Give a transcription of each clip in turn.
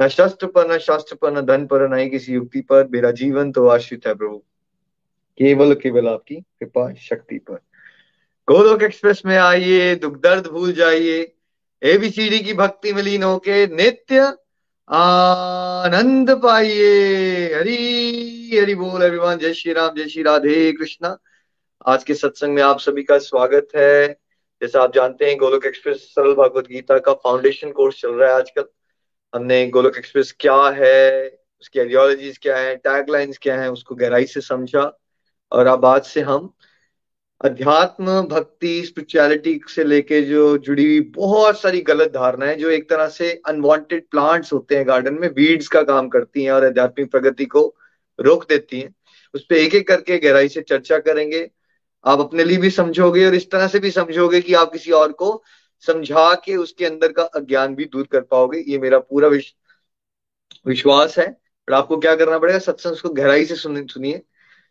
न शस्त्र पर, न शास्त्र पर, न धन पर, न ही किसी युक्ति पर। मेरा जीवन तो आश्रित है प्रभु। केवल केवल आपकी कृपा शक्ति पर। गोलोक एक्सप्रेस में आइए, दुख दर्द भूल जाइए। एबीसीडी की भक्ति में लीन होके नित्य आनंद पाइए। हरी, हरि बोल एवरीवन जय श्री राम, जय श्री राधे कृष्णा। आज के सत्संग में आप सभी का स्वागत है। जैसा आप जानते हैं, गोलोक एक्सप्रेस सरल भागवत गीता का फाउंडेशन कोर्स चल रहा है आजकल। हमने गोलोक एक्सप्रेस क्या है, उसकी आइडियोलॉजीज क्या है टैगलाइंस क्या है, उसको गहराई से समझा और अब आज से हम अध्यात्म भक्ति स्पिरिचुअलिटी से लेके जो जुड़ी हुई बहुत सारी गलत धारणाएँ, जो एक तरह से अनवांटेड प्लांट्स होते हैं गार्डन में वीड्स का काम करती हैं और आध्यात्मिक प्रगति को रोक देती हैं, उस पर एक एक करके गहराई से चर्चा करेंगे। आप अपने लिए भी समझोगे और इस तरह से भी समझोगे कि आप किसी और को समझा के उसके अंदर का अज्ञान भी दूर कर पाओगे ये मेरा पूरा विश, विश्वास है। पर आपको क्या करना पड़ेगा? सत्संग को गहराई से सुनिए।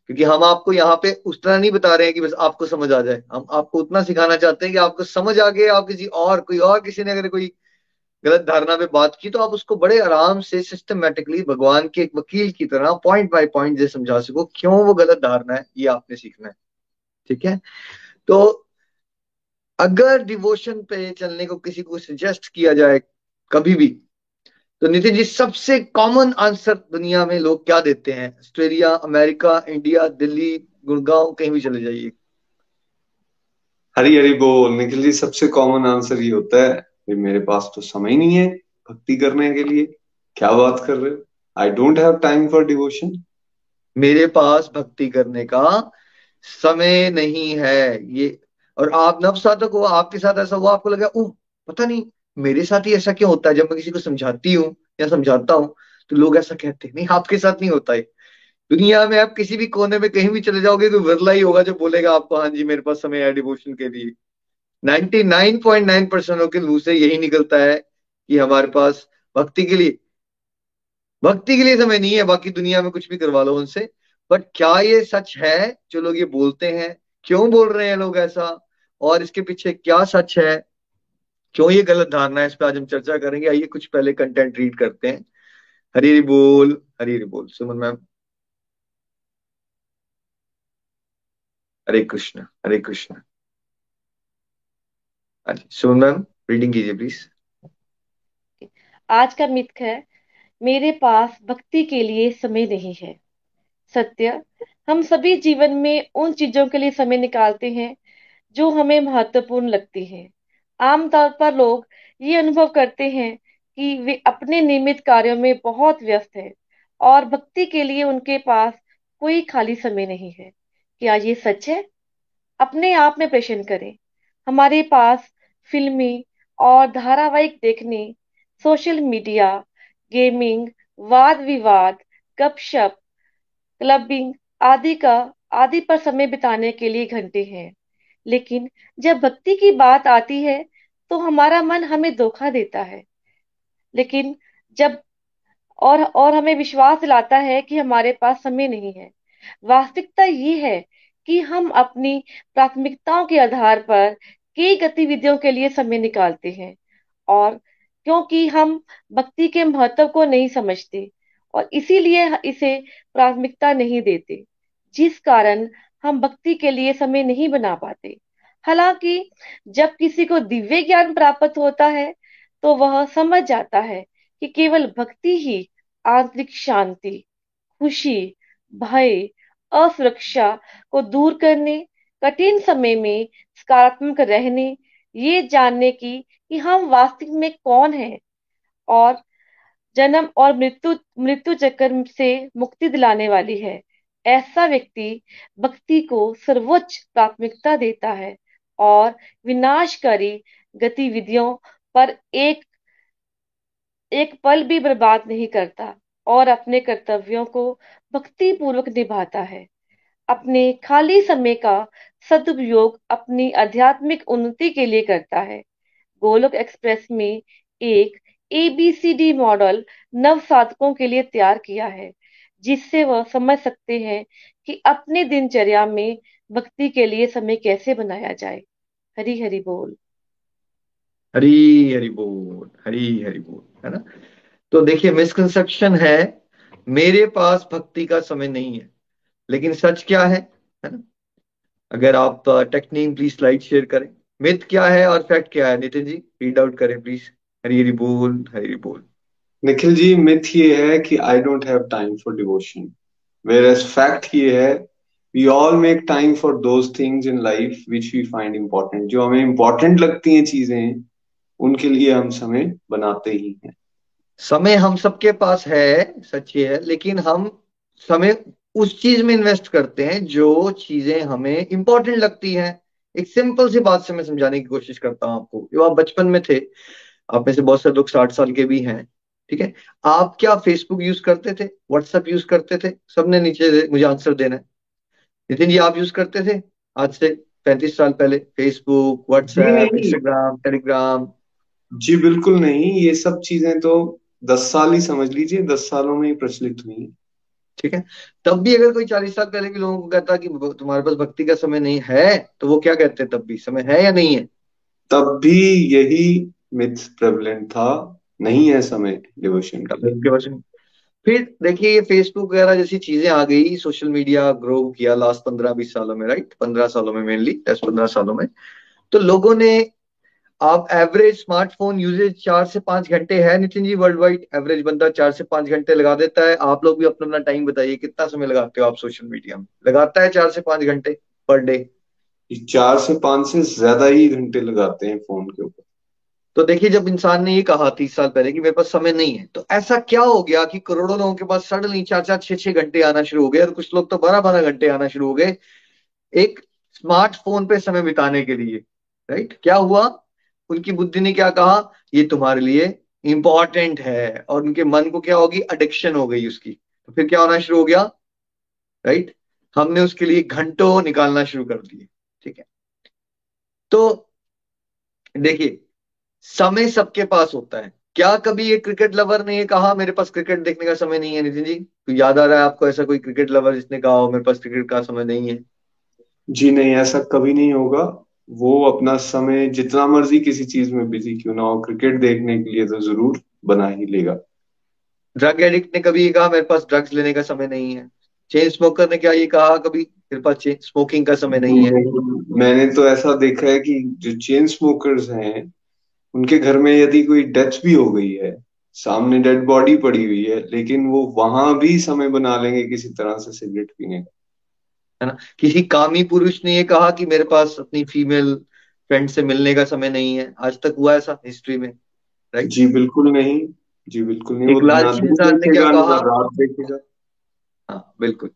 क्योंकि हम आपको यहाँ पे उस तरह नहीं बता रहे हैं कि बस आपको समझ आ जाए। हम आपको उतना सिखाना चाहते हैं कि आपको समझ आ गए आप किसी और कोई और किसी ने अगर कोई गलत धारणा पे बात की तो आप उसको बड़े आराम से सिस्टमेटिकली भगवान के एक वकील की तरह पॉइंट बाय पॉइंट समझा सको क्यों वो गलत धारणा है ये आपने सीखना है। ठीक है? तो अगर डिवोशन पे चलने को किसी को सजेस्ट किया जाए कभी भी तो नितिन जी सबसे कॉमन आंसर दुनिया में लोग क्या देते हैं? Australia America India Delhi Gurgaon कहीं भी चले जाइए। हरी हरी बोल। निखिल जी सबसे कॉमन आंसर ये होता है कि मेरे पास तो समय नहीं है भक्ति करने के लिए। क्या बात कर रहे हो? I don't have time for devotion मेरे पास भक्ति करने का समय नहीं है। ये और आप नवसाधक हो, आपके साथ ऐसा हुआ, आपको लगा, ओह, पता नहीं, मेरे साथ ही ऐसा क्यों होता है? जब मैं किसी को समझाती हूँ या समझाता हूँ तो लोग ऐसा कहते हैं, नहीं, आपके साथ नहीं होता है दुनिया में आप किसी भी कोने में कहीं भी चले जाओगे तो विरला ही होगा जो बोलेगा आपको हाँ जी, मेरे पास समय है डिवोशन के लिए. 99.9 परसेंट के मुँह से यही निकलता है कि हमारे पास भक्ति के लिए, भक्ति के लिए समय नहीं है, बाकी दुनिया में कुछ भी करवा लो उनसे। बट क्या ये सच है जो लोग ये बोलते हैं? क्यों बोल रहे हैं लोग ऐसा? और इसके पीछे क्या सच है? क्यों ये गलत धारणा है? इस पर आज हम चर्चा करेंगे। आइए कुछ पहले कंटेंट रीड करते हैं। हरी बोल, हरी हरी बोल। सुमन मैम। हरे कृष्ण हरे कृष्ण। हाँ सुमन मैम रीडिंग कीजिए प्लीज़ आज का मिथ है, मेरे पास भक्ति के लिए समय नहीं है। सत्य, हम सभी जीवन में उन चीज़ों के लिए समय निकालते हैं जो हमें महत्वपूर्ण लगती है। आमतौर पर लोग ये अनुभव करते हैं कि वे अपने नियमित कार्यों में बहुत व्यस्त हैं और भक्ति के लिए उनके पास कोई खाली समय नहीं है। क्या ये सच है? अपने आप में प्रश्न करें। हमारे पास फिल्मी और धारावाहिक देखने, सोशल मीडिया, गेमिंग, वाद विवाद, गपशप, क्लबिंग आदि का, आदि पर समय बिताने के लिए घंटे हैं। लेकिन जब भक्ति की बात आती है तो हमारा मन हमें धोखा देता है। लेकिन जब और और हमें विश्वास दिलाता है कि हमारे पास समय नहीं है, वास्तविकता ये है कि हम अपनी प्राथमिकताओं के आधार पर कई गतिविधियों के लिए समय निकालते हैं। और क्योंकि हम भक्ति के महत्व को नहीं समझते और इसीलिए इसे प्राथमिकता नहीं देते, जिस कारण हम भक्ति के लिए समय नहीं बना पाते। हालाँकि, जब किसी को दिव्य ज्ञान प्राप्त होता है तो वह समझ जाता है कि केवल भक्ति ही आंतरिक शांति, खुशी, भय, असुरक्षा को दूर करने, कठिन समय में सकारात्मक रहने, ये जानने की कि हम वास्तविक में कौन हैं और जन्म और मृत्यु मृत्यु चक्र से मुक्ति दिलाने वाली है। ऐसा व्यक्ति भक्ति को सर्वोच्च प्राथमिकता देता है और विनाशकारी गतिविधियों पर एक एक पल भी बर्बाद नहीं करता और अपने कर्तव्यों को भक्ति पूर्वक निभाता है। अपने खाली समय का सदुपयोग अपनी आध्यात्मिक उन्नति के लिए करता है। गोलोक एक्सप्रेस में एक एबीसीडी मॉडल नव साधकों के लिए तैयार किया है। जिससे वह समझ सकते हैं कि अपने दिनचर्या में भक्ति के लिए समय कैसे बनाया जाए। हरी हरी बोल। हरी हरी बोल, हरी हरी बोल, है ना? तो देखिए मिसकंसेप्शन है, मेरे पास भक्ति का समय नहीं है, लेकिन सच क्या है है ना? अगर आप टेक्निक प्लीज़ स्लाइड शेयर करें। मिथ क्या है और फैक्ट क्या है? नितिन जी रीड आउट करें प्लीज़ हरी हरी बोल हरी बोल। निखिल जी मिथ ये है कि I don't have time for devotion whereas fact ये है we all make time for those things in life which we find important जो हमें इम्पोर्टेंट लगती हैं चीज़ें, उनके लिए हम समय बनाते ही हैं। समय हम सबके पास है, सच है, लेकिन हम समय उस चीज़ में इन्वेस्ट करते हैं जो चीज़ें हमें इंपॉर्टेंट लगती हैं। एक सिंपल सी बात से मैं समझाने की कोशिश करता हूँ आपको। जो आप बचपन में थे, आप में से बहुत सारे लोग साठ साल के भी हैं। ठीक है? आप क्या फेसबुक यूज़ करते थे? व्हाट्सएप यूज़ करते थे? सबने नीचे मुझे आंसर देना है। नितिन जी आप यूज़ करते थे? आज से पैंतीस साल पहले। फेसबुक व्हाट्सएप इंस्टाग्राम टेलीग्राम जी बिल्कुल नहीं। ये सब चीज़ें तो दस साल ही समझ लीजिए। दस सालों में ही प्रचलित हुई। है ठीक है? तब भी अगर कोई चालीस साल पहले के लोगों को कहता कि तुम्हारे पास भक्ति का समय नहीं है तो वो क्या कहते तब भी? समय है या नहीं है? तब भी यही मिथ प्रेवलेंट था। नहीं है समय डिवोशन का डिवोशन फिर देखिए ये फेसबुक वगैरह जैसी चीज़ें आ गई सोशल मीडिया ग्रो किया लास्ट पंद्रह बीस सालों में राइट पंद्रह सालों में मेनली दस पंद्रह सालों में। तो लोगों ने आप एवरेज स्मार्टफ़ोन यूजेज चार से पाँच घंटे है Nitin ji world wide average बंदा चार से पाँच घंटे लगा देता है। आप लोग भी अपना अपना टाइम बताइए कितना समय लगाते हो आप सोशल मीडिया में? लगाता है चार से पाँच घंटे पर डे चार से पाँच से ज़्यादा ही घंटे लगाते हैं फ़ोन के ऊपर। तो देखिए, जब इंसान ने ये कहा तीस साल पहले कि मेरे पास समय नहीं है तो ऐसा क्या हो गया कि करोड़ों लोगों के पास सडनली चार चार छह छह घंटे आना शुरू हो गए और कुछ लोग तो बारह बारह घंटे आना शुरू हो गए एक स्मार्टफ़ोन पे समय बिताने के लिए राइट क्या हुआ? उनकी बुद्धि ने क्या कहा? ये तुम्हारे लिए इंपॉर्टेंट है और उनके मन को क्या होगी? अडिक्शन हो गई उसकी। तो फिर क्या होना शुरू हो गया? राइट हमने उसके लिए घंटों निकालना शुरू कर दिए, ठीक है? तो देखिए समय सबके पास होता है। क्या कभी एक क्रिकेट लवर ने ये कहा मेरे पास क्रिकेट देखने का समय नहीं है नितिन जी? तो याद आ रहा है आपको ऐसा कोई क्रिकेट लवर जिसने कहा हो मेरे पास क्रिकेट का समय नहीं है? जी नहीं ऐसा कभी नहीं होगा। वो अपना समय जितना मर्ज़ी किसी चीज़ में बिज़ी क्यों ना हो क्रिकेट देखने के लिए तो ज़रूर बना ही लेगा। ड्रग एडिक्ट ने कभी ये कहा मेरे पास ड्रग्स लेने का समय नहीं है? चेन स्मोकर ने क्या ये कहा कभी? मेरे पास चेन स्मोकिंग का समय नहीं है। मैंने तो ऐसा देखा है कि जो चेन स्मोकर्स हैं उनके घर में यदि कोई डेथ भी हो गई है सामने डेड बॉडी पड़ी हुई है लेकिन वो वहाँ भी समय बना लेंगे किसी तरह से सिगरेट पीने का। है ना? किसी कामी पुरुष ने ये कहा कि मेरे पास अपनी फीमेल फ्रेंड से मिलने का समय नहीं है। आज तक हुआ ऐसा हिस्ट्री में राइट जी बिल्कुल नहीं। जी बिल्कुल नहीं। लालची इंसान ने क्या कहा? हाँ बिल्कुल।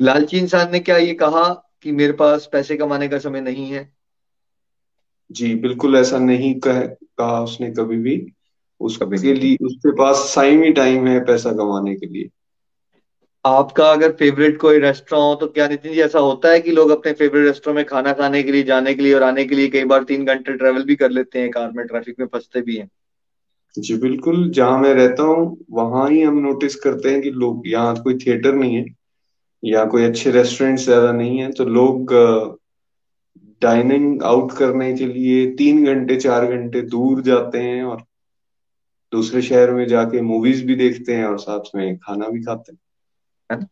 लालची इंसान ने क्या ये कहा कि मेरे पास पैसे कमाने का समय नहीं है? जी बिल्कुल ऐसा नहीं कह, कहा उसने कभी भी। उसके लिए उसके पास साइम ही टाइम है पैसा कमाने के लिए। आपका अगर फेवरेट कोई रेस्टोरेंट हो तो क्या नितिन जी ऐसा होता है कि लोग अपने फेवरेट रेस्टोरेंट में खाना खाने के लिए जाने के लिए और आने के लिए कई बार तीन घंटे ट्रेवल भी कर लेते हैं कार में ट्रैफ़िक में फंसते भी हैं? जी बिल्कुल जहाँ मैं रहता हूँ वहाँ ही हम नोटिस करते हैं कि लोग यहाँ कोई थिएटर नहीं है या कोई अच्छे रेस्टोरेंट ज़्यादा नहीं है तो लोग डाइनिंग आउट करने के लिए तीन घंटे चार घंटे दूर जाते हैं और दूसरे शहर में जाके मूवीज़ भी देखते हैं और साथ में खाना भी खाते हैं।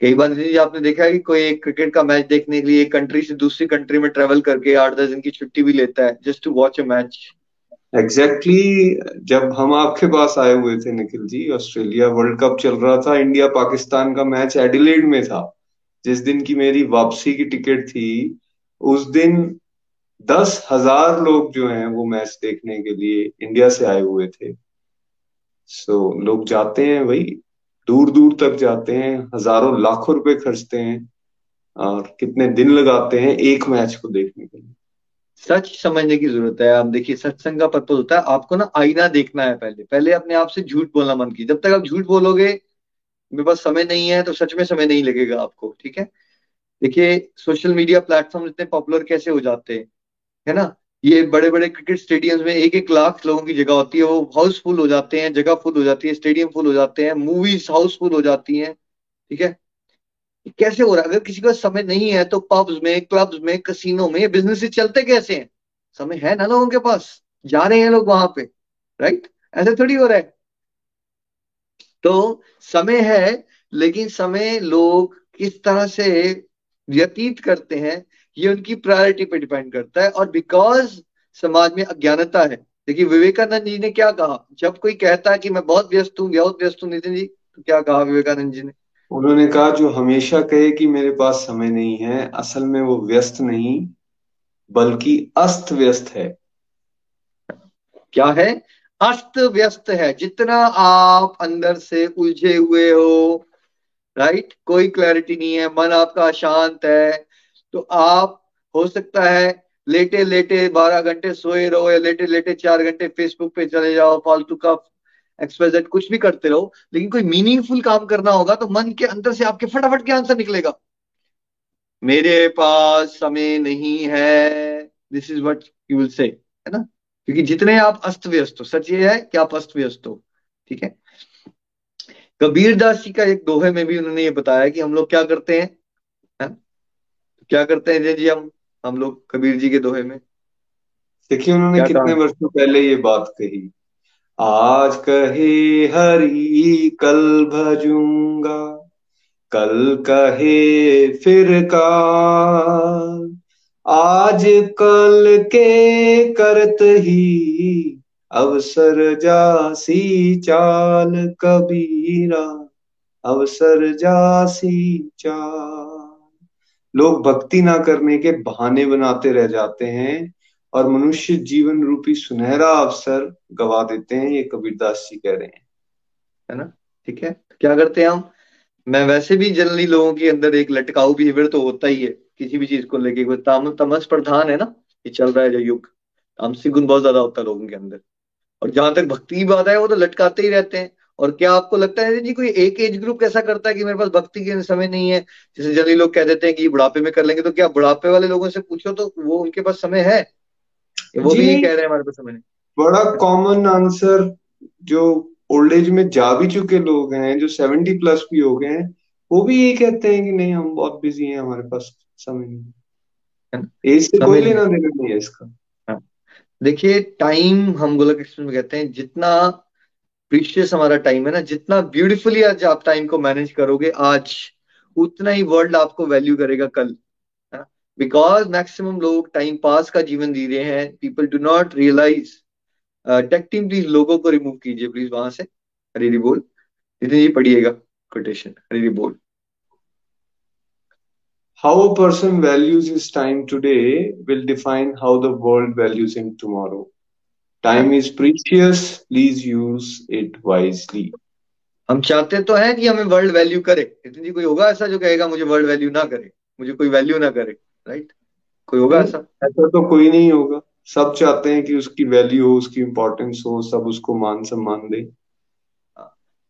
कई बार जी आपने देखा है कि कोई एक क्रिकेट का मैच देखने के लिए एक कंट्री से दूसरी कंट्री में ट्रेवल करके आठ दस दिन की छुट्टी भी लेता है just to watch a match exactly exactly, जब हम आपके पास आए हुए थे Nikhil ji Australia world cup चल रहा था इंडिया पाकिस्तान का मैच एडिलेड में था। जिस दिन की मेरी वापसी की टिकट थी उस दिन दस हज़ार लोग जो हैं वो मैच देखने के लिए इंडिया से आए हुए थे। सो so, लोग जाते हैं वही दूर दूर तक जाते हैं हज़ारों लाखों रुपए खर्चते हैं और कितने दिन लगाते हैं एक मैच को देखने के लिए। सच समझने की ज़रूरत है। आप देखिए सत्संग का पर्पज होता है आपको ना आईना देखना है पहले। पहले अपने आप से झूठ बोलना मन की जब तक आप झूठ बोलोगे मेरे पास समय नहीं है तो सच में समय नहीं लगेगा आपको ठीक है? देखिए सोशल मीडिया प्लेटफॉर्म इतने पॉपुलर कैसे हो जाते हैं? है ना? ये बड़े बड़े क्रिकेट स्टेडियम में एक एक लाख लोगों की जगह होती है, वो हाउसफुल हो जाते हैं, जगह फुल हो जाती है स्टेडियम फुल हो जाते हैं मूवीज़ हाउसफुल हो जाती हैं, ठीक है? कैसे हो रहा है? अगर किसी का समय नहीं है तो पब्स में क्लब्स में कसिनो में ये बिज़नेस चलते कैसे हैं? समय है ना लोगों के पास? जा रहे हैं लोग वहाँ पे राइट ऐसे थोड़ी हो रहा है। तो समय है, लेकिन समय लोग किस तरह से व्यतीत करते हैं ये उनकी प्रायोरिटी पे डिपेंड करता है और बिकॉज़ समाज में अज्ञानता है देखिए विवेकानंद जी ने क्या कहा? जब कोई कहता है कि मैं बहुत व्यस्त हूँ बहुत व्यस्त हूँ नितिन जी तो क्या कहा विवेकानंद जी ने? उन्होंने कहा जो हमेशा कहे कि मेरे पास समय नहीं है असल में वो व्यस्त नहीं बल्कि अस्त व्यस्त है। क्या है? अस्त व्यस्त है। जितना आप अंदर से उलझे हुए हो राइट कोई क्लैरिटी नहीं है, मन आपका अशांत है। तो आप, हो सकता है, लेटे लेटे बारह घंटे सोए रहो या लेटे लेटे चार घंटे फेसबुक पे चले जाओ, फालतू का एक्सपेजेड कुछ भी करते रहो, लेकिन कोई मीनिंगफुल काम करना होगा तो मन के अंदर से आपके फटाफट के आंसर निकलेगा। मेरे पास समय नहीं है। This is what you will say है ना? क्योंकि जितने आप अस्त व्यस्त हो, सच ये है कि आप अस्त व्यस्त हो, ठीक है? कबीर दास जी का एक दोहे में भी उन्होंने ये बताया कि हम लोग क्या करते हैं है? क्या करते हैं जी हम हम लोग कबीर जी के दोहे में? देखिए उन्होंने कितने वर्षों पहले ये बात कही। आज कहे हरी कल भजूँगा कल कहे फिर का आज कल के करत ही अवसर जासी चाल कबीरा, अवसर जासी चाल। लोग भक्ति ना करने के बहाने बनाते रह जाते हैं और मनुष्य जीवन रूपी सुनहरा अवसर गवा देते हैं, ये कबीरदास जी कह रहे हैं। है ना? ठीक है? क्या करते हैं हम? मैं वैसे भी जनरली लोगों के अंदर एक लटकाऊ बिहेवियर तो होता ही है, किसी भी चीज़ को लेके। ताम तमस प्रधान है ना, ये चल रहा है जो युग। तामसिक गुण बहुत ज़्यादा होता है लोगों के अंदर। और जहाँ तक भक्ति की बात है वो तो लटकाते ही रहते हैं। और क्या आपको लगता है जी कोई एक एज ग्रुप कैसा करता है कि मेरे पास भक्ति के समय नहीं है? जैसे जनरली लोग कह देते हैं कि बुढ़ापे में कर लेंगे तो क्या बुढ़ापे वाले लोगों से पूछो तो वो उनके पास समय है? वो भी कह रहे हैं हमारे पास समय नहीं। बड़ा कॉमन आंसर जो ओल्ड एज में जा भी चुके लोग हैं जो सेवेंटी प्लस भी हो गए हैं वो भी यही कहते हैं कि नहीं हम बहुत बिज़ी हैं हमारे पास समय नहीं एज से कोई लेना देना नहीं है इसका। देखिए टाइम हम गोलक एक्सप्रेस में कहते हैं, जितना प्रीशियस हमारा टाइम है ना, जितना ब्यूटीफुली आज आप टाइम को मैनेज करोगे, आज उतना ही वर्ल्ड आपको वैल्यू करेगा कल बिकॉज़ मैक्सिमम लोग टाइम पास का जीवन जी रहे हैं people do not realise tech team please लोगों को रिमूव कीजिए प्लीज़ वहाँ से हरी बोल। नितिन जी पढ़िएगा कोटेशन हरी बोल। How a person values his time today will define how the world values him tomorrow. Time is precious, please use it wisely. हम चाहते तो हैं कि हमें वर्ल्ड वैल्यू करे। नितिन जी कोई होगा ऐसा जो कहेगा मुझे वर्ल्ड वैल्यू ना करे। मुझे कोई वैल्यू ना करे राइट कोई होगा ऐसा? ऐसा तो कोई नहीं होगा। सब चाहते हैं कि उसकी वैल्यू हो उसकी इम्पोर्टेंस हो सब उसको मान सम्मान दे।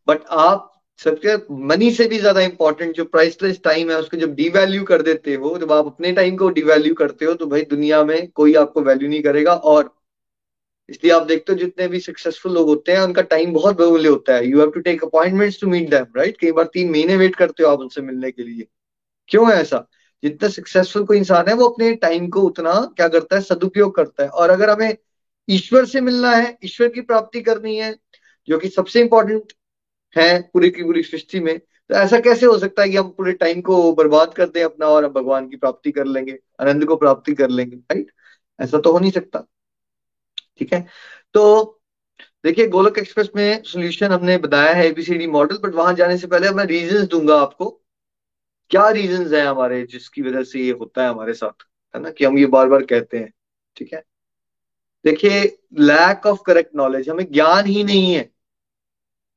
बट आप सबके मनी से भी ज़्यादा इंपॉर्टेंट जो प्राइसलेस टाइम है, उसको जब डिवैल्यू कर देते हो, जब आप अपने टाइम को डिवैल्यू करते हो तो भाई दुनिया में कोई आपको वैल्यू नहीं करेगा और इसलिए आप देखते हो जितने भी सक्सेसफुल लोग होते हैं, उनका टाइम बहुत बहुमूल्य होता है। You have to take appointments to meet them right कई बार तीन महीने वेट करते हो आप उनसे मिलने के लिए। क्यों है ऐसा? जितना सक्सेसफुल कोई इंसान है, वो अपने टाइम को उतना क्या करता है? सदुपयोग करता है। और अगर हमें ईश्वर से मिलना है, ईश्वर की प्राप्ति करनी है, जो कि सबसे इंपॉर्टेंट है पूरी की पूरी सृष्टि में तो ऐसा कैसे हो सकता है कि हम पूरे टाइम को बर्बाद कर दें अपना और भगवान की प्राप्ति कर लेंगे, आनंद को प्राप्ति कर लेंगे राइट ऐसा तो हो नहीं सकता, ठीक है? तो देखिए, गोलक एक्सप्रेस में सोल्यूशन हमने बताया है एबीसीडी मॉडल बट वहाँ जाने से पहले मैं रीजन दूँगा आपको। क्या रीजन है हमारे जिसकी वजह से ये होता है हमारे साथ, है ना? कि हम ये बार बार कहते हैं, ठीक है? देखिए लैक ऑफ़ करेक्ट नॉलेज हमें ज्ञान ही नहीं है।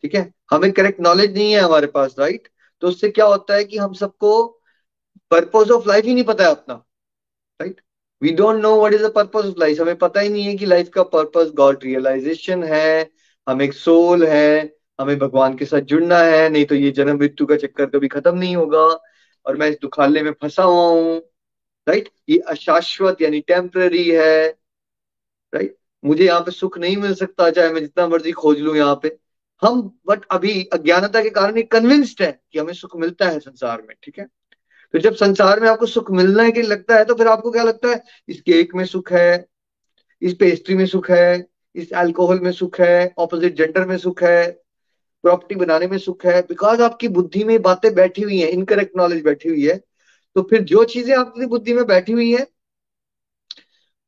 ठीक है? हमें करेक्ट नॉलेज नहीं है हमारे पास राइट तो उससे क्या होता है कि हम सबको पर्पज ऑफ़ लाइफ ही नहीं पता है अपना right we don't know what is the purpose of life हमें पता ही नहीं है कि लाइफ का पर्पज गॉड रियलाइजेशन है, हम एक सोल है, हमें भगवान के साथ जुड़ना है, नहीं तो ये जन्म मृत्यु का चक्कर कभी खत्म नहीं होगा और मैं इस दुखाले में फंसा हुआ हूँ राइट ये अशाश्वत यानी टेम्पररी है राइट मुझे यहाँ पे सुख नहीं मिल सकता, चाहे मैं जितना मर्ज़ी खोज लू यहाँ पे। हम बट अभी अज्ञानता के कारण ये कन्विंस्ड है कि हमें सुख मिलता है संसार में, ठीक है? तो जब संसार में आपको सुख मिलना है कि लगता है तो फिर आपको क्या लगता है? इस केक में सुख है, इस पेस्ट्री में सुख है, इस अल्कोहल में सुख है ऑपोजिट जेंडर में सुख है प्रॉपर्टी बनाने में सुख है बिकॉज़ आपकी बुद्धि में बातें बैठी हुई है इनकरेक्ट नॉलेज बैठी हुई है तो फिर जो चीज़ें आपकी बुद्धि में बैठी हुई है,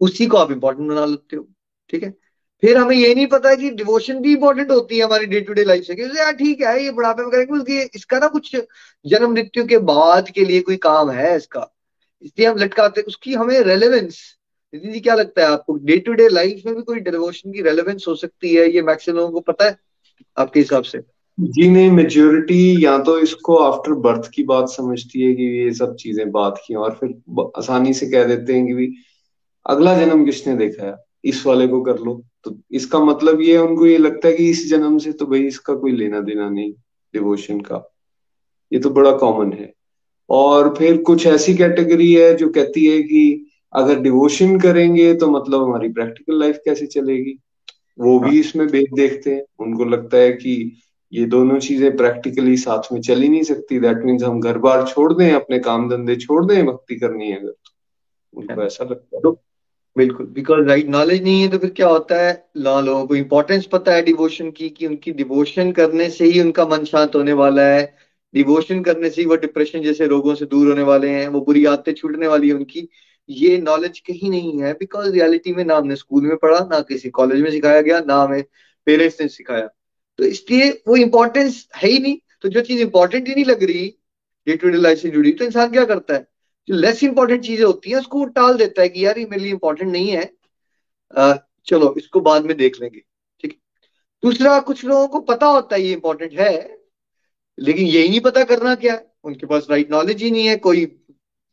उसी को आप इंपॉर्टेंट बना लेते हो, ठीक है? फिर हमें ये नहीं पता कि डिवोशन भी इंपॉर्टेंट होती है हमारी डे टू डे लाइफ से क्योंकि यार, ठीक है, ये बुढ़ापे में करेंगे, उसकी, इसका ना कुछ जन्म मृत्यु के बाद के लिए कोई काम है इसका? इसलिए हम लटकाते उसकी हमें रेलेवेंस नितिन जी, क्या लगता है आपको? डे टू डे लाइफ में भी कोई डिवोशन की रेलेवेंस हो सकती है? ये मैक्सिमम लोगों को पता है आपके हिसाब से? जी नहीं मेजोरिटी या तो इसको आफ्टर बर्थ की बात समझती है कि ये सब चीज़ें बात की और फिर आसानी से कह देते हैं कि भी अगला जन्म किसने देखा है? इस वाले को कर लो। तो इसका मतलब ये उनको ये लगता है कि इस जन्म से तो भाई इसका कोई लेना देना नहीं डिवोशन का। ये तो बड़ा कॉमन है। और फिर कुछ ऐसी कैटेगरी है जो कहती है कि अगर डिवोशन करेंगे तो मतलब हमारी प्रैक्टिकल लाइफ कैसे चलेगी? वो भी इसमें भेद देखते हैं। उनको लगता है कि ये दोनों चीज़ें प्रैक्टिकली साथ में चल ही नहीं सकती। दैट मीन्स हम घर बार छोड़ दें अपने काम धंधे छोड़ दें भक्ति करनी है अगर। तो उनको ऐसा लगता है। तो बिल्कुल बिकॉज़ राइट नॉलेज नहीं है तो फिर क्या होता है? लोगों को इंपॉर्टेंस पता है डिवोशन की, कि उनकी डिवोशन करने से ही उनका मन शांत होने वाला है। डिवोशन करने से ही वो डिप्रेशन जैसे रोगों से दूर होने वाले हैं, वो बुरी आदतें छूटने वाली है उनकी। ये नॉलेज कहीं नहीं है बिकॉज़ रियलिटी में ना हमने स्कूल में पढ़ा, ना किसी कॉलेज में सिखाया गया, ना हमें पेरेंट्स ने सिखाया। तो इसलिए वो इंपॉर्टेंस है ही नहीं। तो जो चीज़ इंपॉर्टेंट ही नहीं लग रही डे टू डे लाइफ से जुड़ी तो इंसान क्या करता है? जो लेस इंपॉर्टेंट चीज़ें होती हैं, उसको टाल देता है कि यार, ये मेरे लिए इंपॉर्टेंट नहीं है। चलो, इसको बाद में देख लेंगे, ठीक दूसरा, कुछ लोगों को पता होता है ये इंपॉर्टेंट है, लेकिन यही नहीं पता करना क्या है। उनके पास राइट नॉलेज ही नहीं है, कोई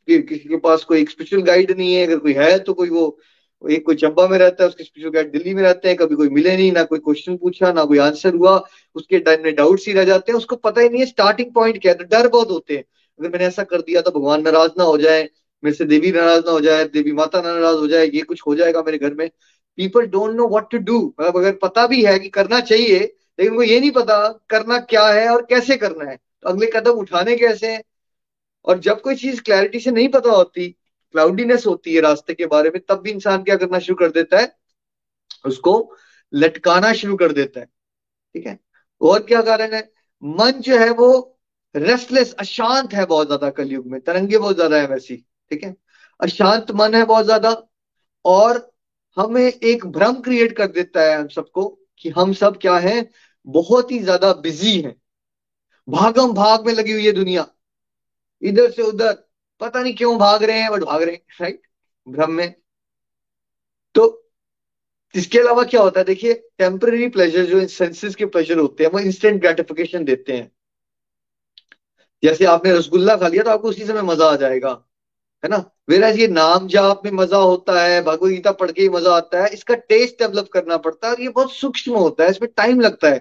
किसी के पास कोई स्पेशल गाइड नहीं है, अगर कोई है तो कोई वो, एक कोई चंबा में रहता है, उसके स्पेशल गाइड दिल्ली में रहते हैं, कभी कोई मिले नहीं, ना कोई क्वेश्चन पूछा, ना कोई आंसर हुआ, उसके में डाउट्स ही रह जाते हैं, उसको पता ही नहीं है स्टार्टिंग पॉइंट क्या है तो डर बहुत होते हैं। अगर मैंने ऐसा कर दिया तो भगवान नाराज़ ना हो जाए, मेरे से देवी नाराज़ ना हो जाए, देवी माता नाराज़ हो जाए, ये कुछ हो जाएगा मेरे घर में। People don't know what to do मतलब अगर पता भी है कि करना चाहिए, लेकिन उनको ये नहीं पता करना क्या है और कैसे करना है। तो अगले कदम उठाने कैसे हैं? और जब कोई चीज़ क्लैरिटी से नहीं पता होती क्लाउडीनेस होती है रास्ते के बारे में, तब भी इंसान क्या करना शुरू कर देता है? उसको लटकाना शुरू कर देता है। ठीक है? और क्या कारण है? मन जो है वो रेस्टलेस अशांत है बहुत ज़्यादा कलयुग में। तरंगे बहुत ज़्यादा है वैसी, ठीक है? अशांत मन है बहुत ज़्यादा, और हमें एक भ्रम क्रिएट कर देता है हम सबको कि हम सब क्या है? बहुत ही ज़्यादा बिज़ी हैं। भागम भाग में लगी हुई है दुनिया। इधर से उधर। पता नहीं क्यों भाग रहे हैं बट भाग रहे हैं राइट भ्रम में। तो इसके अलावा क्या होता है? देखिए टेम्पररी प्लेजर जो सेंसेस के प्लेजर होते हैं, वो इंस्टेंट ग्रेटिफिकेशन देते हैं। जैसे आपने रसगुल्ला खा लिया तो आपको उसी समय मज़ा आ जाएगा, है ना? वेरा ये नाम जाप में मज़ा होता है भगवत गीता पढ़ के मज़ा आता है, इसका टेस्ट डेवलप करना पड़ता है और ये बहुत सूक्ष्म होता है, इसमें टाइम लगता है।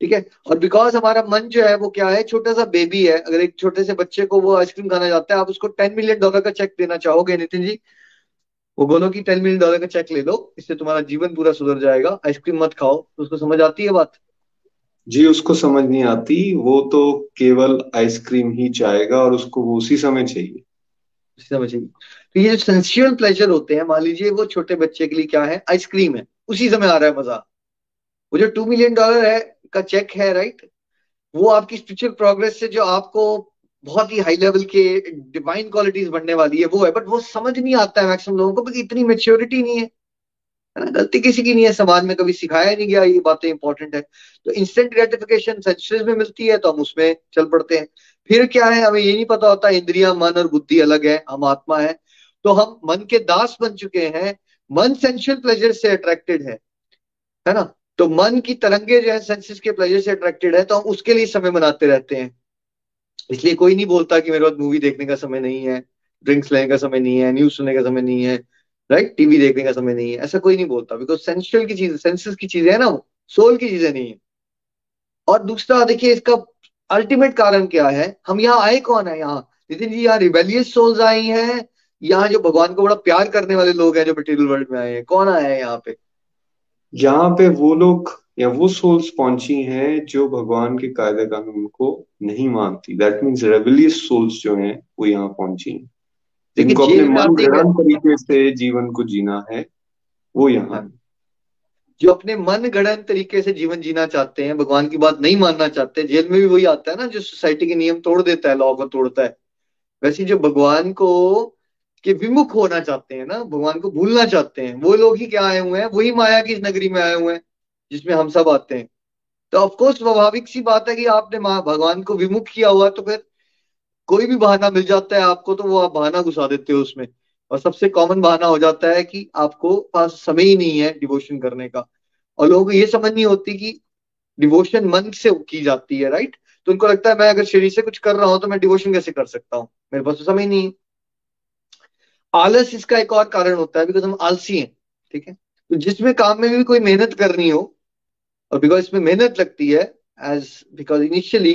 ठीक है? और बिकॉज़ हमारा मन जो है वो क्या है? छोटा सा बेबी है, अगर एक छोटे से बच्चे को वो आइसक्रीम खाना चाहता है, आप उसको टेन मिलियन डॉलर का चेक देना चाहोगे, नितिन जी, वो बोलो कि टेन मिलियन डॉलर का चेक ले लो, इससे तुम्हारा जीवन पूरा सुधर जाएगा आइसक्रीम मत खाओ तो उसको समझ आती है बात? जी, उसको समझ नहीं आती। वो तो केवल आइसक्रीम ही चाहेगा और उसको वो उसी समय चाहिए। उसी समय चाहिए। तो ये जो सेंसियल प्लेजर होते हैं, मान लीजिए वो छोटे बच्चे के लिए क्या है? आइसक्रीम है। उसी समय आ रहा है मज़ा। वो जो टू मिलियन डॉलर है, का चेक है राइट वो आपकी स्पिरिचुअल प्रोग्रेस से जो आपको बहुत ही हाई लेवल के डिवाइन क्वालिटीज बनने वाली है, वो है। बट वो समझ नहीं आता है मैक्सिमम लोगों को, क्योंकि इतनी मेच्योरिटी नहीं है। है ना? गलती किसी की नहीं है, समाज में कभी सिखाया नहीं गया, ये बातें इंपॉर्टेंट है। तो इंस्टेंट ग्रेटिफिकेशन सेंसेस में मिलती है तो हम उसमें चल पड़ते हैं। फिर क्या है, हमें ये नहीं पता होता, इंद्रिया, मन और बुद्धि अलग है, हम आत्मा है। तो हम मन के दास बन चुके हैं, मन सेंशुअल प्लेजर से अट्रैक्टेड है है ना? तो मन की तरंगे जो है सेंसेस के प्लेजर से अट्रैक्टेड है तो हम उसके लिए समय बनाते रहते हैं। इसलिए कोई नहीं बोलता कि मेरे पास मूवी देखने का समय नहीं है ड्रिंक्स लेने का समय नहीं है न्यूज़ सुनने का समय नहीं है। राइट टीवी देखने का समय नहीं है। ऐसा कोई नहीं बोलता। बिकॉज़ सेंशुअल की चीज़ सेंसेस की चीज़ें है ना वो। सोल की चीज़ें नहीं है। और दूसरा, देखिए, इसका अल्टीमेट कारण क्या है? हम यहाँ आए कौन है यहाँ? नितिन जी, यहाँ रिवेलियस सोल्स आई हैं। यहाँ जो भगवान को बड़ा प्यार करने वाले लोग हैं जो मटेरियल वर्ल्ड में आए हैं। कौन आया है यहाँ पे? यहाँ पे वो लोग या वो सोल्स पहुँची हैं जो भगवान के कायदे कानून को नहीं मानती। दैट मीन्स रेबलियस सोल्स जो हैं, वो यहाँ पहुँची हैं। जिनको अपने मन तरीके से जीवन को जीना है वो यहाँ। जो अपने मन गढ़न तरीके से जीवन जीना चाहते हैं भगवान की बात नहीं मानना चाहते जेल में भी वही आता है ना जो सोसाइटी के नियम तोड़ देता है लॉ को तोड़ता है। वैसे जो भगवान को के विमुख होना चाहते हैं ना भगवान को भूलना चाहते हैं वो लोग ही क्या आए हुए हैं? वही माया की इस नगरी में आए हुए हैं जिसमें हम सब आते हैं। तो ऑफकोर्स स्वाभाविक सी बात है कि आपने भगवान को विमुख किया हुआ तो फिर कोई भी बहाना मिल जाता है आपको तो वो आप बहाना घुसा देते हो उसमें। और सबसे कॉमन बहाना हो जाता है कि आपको पास समय ही नहीं है डिवोशन करने का। और लोगों को ये समझ नहीं होती कि डिवोशन मन से की जाती है राइट तो उनको लगता है, मैं अगर शरीर से कुछ कर रहा हूँ तो मैं डिवोशन कैसे कर सकता हूँ? मेरे पास तो समय नहीं है। आलस इसका एक और कारण होता है बिकॉज़ हम आलसी हैं, ठीक है? तो जिसमें काम में भी कोई मेहनत करनी हो, और बिकॉज़ इसमें मेहनत लगती है as because initially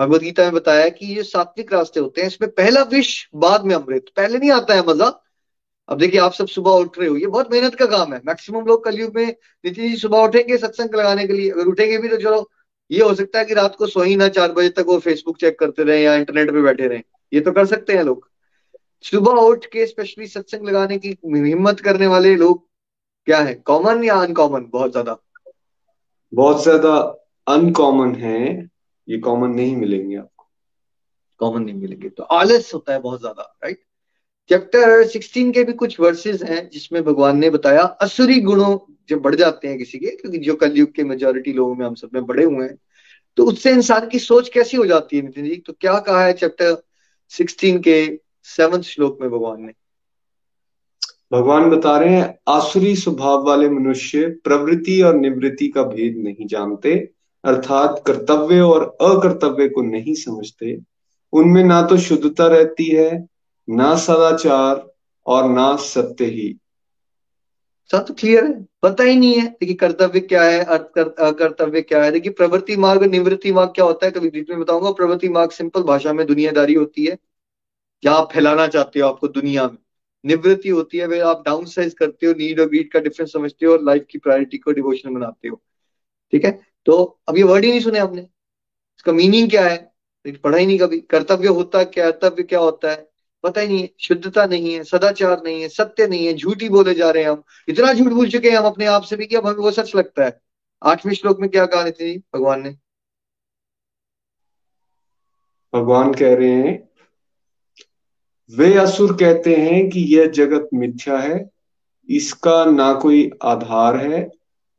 Bhagavad Gita में बताया कि ये सात्विक रास्ते होते हैं। इसमें पहला विष बाद में अमृत। पहले नहीं आता है मज़ा। अब देखिए, आप सब सुबह उठ रहे हो। ये बहुत मेहनत का काम है। मैक्सिमम लोग कलयुग में नितिन जी सुबह उठेंगे सत्संग लगाने के लिए। अगर उठेंगे भी तो चलो, ये हो सकता है कि रात को सो ही ना चार बजे तक वो फेसबुक चेक करते रहे या इंटरनेट पे बैठे रहे। ये तो कर सकते हैं लोग। सुबह उठ के स्पेशली सत्संग लगाने की हिम्मत करने वाले लोग क्या है? कॉमन या अनकॉमन बहुत ज़्यादा। बहुत ज़्यादा अनकॉमन है। ये कॉमन नहीं मिलेंगे आपको। कॉमन नहीं मिलेंगे। तो आलस होता है बहुत ज़्यादा राइट चैप्टर 16 के भी कुछ वर्सेस हैं जिसमें भगवान ने बताया असुरी गुणों जब बढ़ जाते हैं किसी के क्योंकि जो कलयुग के मेजोरिटी लोगों में हम सब में बड़े हुए हैं तो उससे इंसान की सोच कैसी हो जाती है नितिन जी? तो क्या कहा है चैप्टर 16 के सेवंथ श्लोक में भगवान ने? भगवान बता रहे हैं आसुरी स्वभाव वाले मनुष्य प्रवृत्ति और निवृत्ति का भेद नहीं जानते अर्थात कर्तव्य और अकर्तव्य को नहीं समझते, उनमें ना तो शुद्धता रहती है, ना सदाचार और ना सत्य ही। सब तो क्लियर है? पता ही नहीं है। देखिए, कर्तव्य क्या है? कर्तव्य क्या है? देखिए, प्रवृत्ति मार्ग निवृत्ति मार्ग क्या होता है? कभी बीच में बताऊँगा, प्रवृत्ति मार्ग सिंपल भाषा में दुनियादारी होती है क्या आप फैलाना चाहते हो आपको दुनिया में। निवृत्ति होती है वे आप डाउन साइज़ करते हो नीड और बीट का डिफरेंस समझते हो और लाइफ की प्रायोरिटी को डिवोशन बनाते हो। ठीक है? तो अब ये वर्ड ही नहीं सुने आपने इसका मीनिंग क्या है? पढ़ा ही नहीं कभी। कर्तव्य होता क्या, कर्तव्य क्या होता है? पता ही नहीं है। शुद्धता नहीं है, सदाचार नहीं है, सत्य नहीं है, झूठ ही बोले जा रहे हैं हम। इतना झूठ बोल चुके हैं हम अपने आप से भी कि अब हमें वो सच लगता है। आठवीं श्लोक में क्या कहा थी भगवान ने? भगवान कह रहे हैं, वे असुर कहते हैं कि यह जगत मिथ्या है, इसका ना कोई आधार है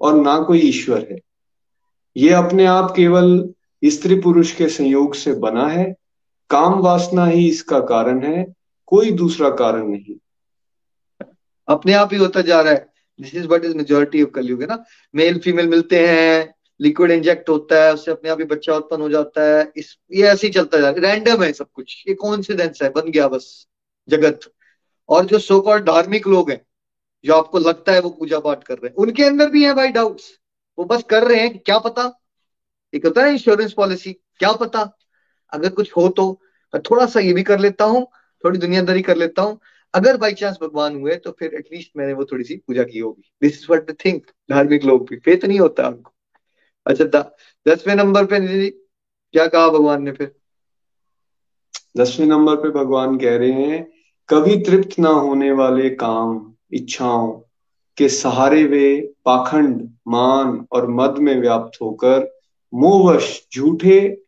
और ना कोई ईश्वर है। ये अपने आप केवल स्त्री पुरुष के संयोग से बना है। काम वासना ही इसका कारण है, कोई दूसरा कारण नहीं। अपने आप ही होता जा रहा है। This is what is majority of Kaliyug है ना। मेल फीमेल मिलते हैं लिक्विड इंजेक्ट होता है, उससे अपने आप ही बच्चा उत्पन्न हो जाता है। इस, ये ऐसे ही चलता जा रहा है। रैंडम है सब कुछ। ये कॉन्सिडेंस है, बन गया बस, जगत। और जो सो कॉल्ड धार्मिक लोग हैं, जो आपको लगता है वो पूजा पाठ कर रहे हैं, उनके अंदर भी है भाई डाउट्स वो बस कर रहे हैं क्या पता? एक होता है इंश्योरेंस पॉलिसी क्या पता? अगर कुछ हो तो थोड़ा सा ये भी कर लेता हूँ, थोड़ी दुनियादारी कर लेता हूँ। अगर बाई चांस भगवान हुए तो फिर एटलीस्ट मैंने वो थोड़ी सी पूजा की होगी। दिस इज़ वट थिंक धार्मिक लोग भी, फेत नहीं होता आपको अच्छा दसवें नंबर पे क्या कहा भगवान ने फिर? दसवें नंबर पे भगवान कह रहे हैं, कभी तृप्त ना होने वाले काम, इच्छाओं के सहारे वे पाखंड, मान और मद में व्याप्त होकर मोहवश झूठे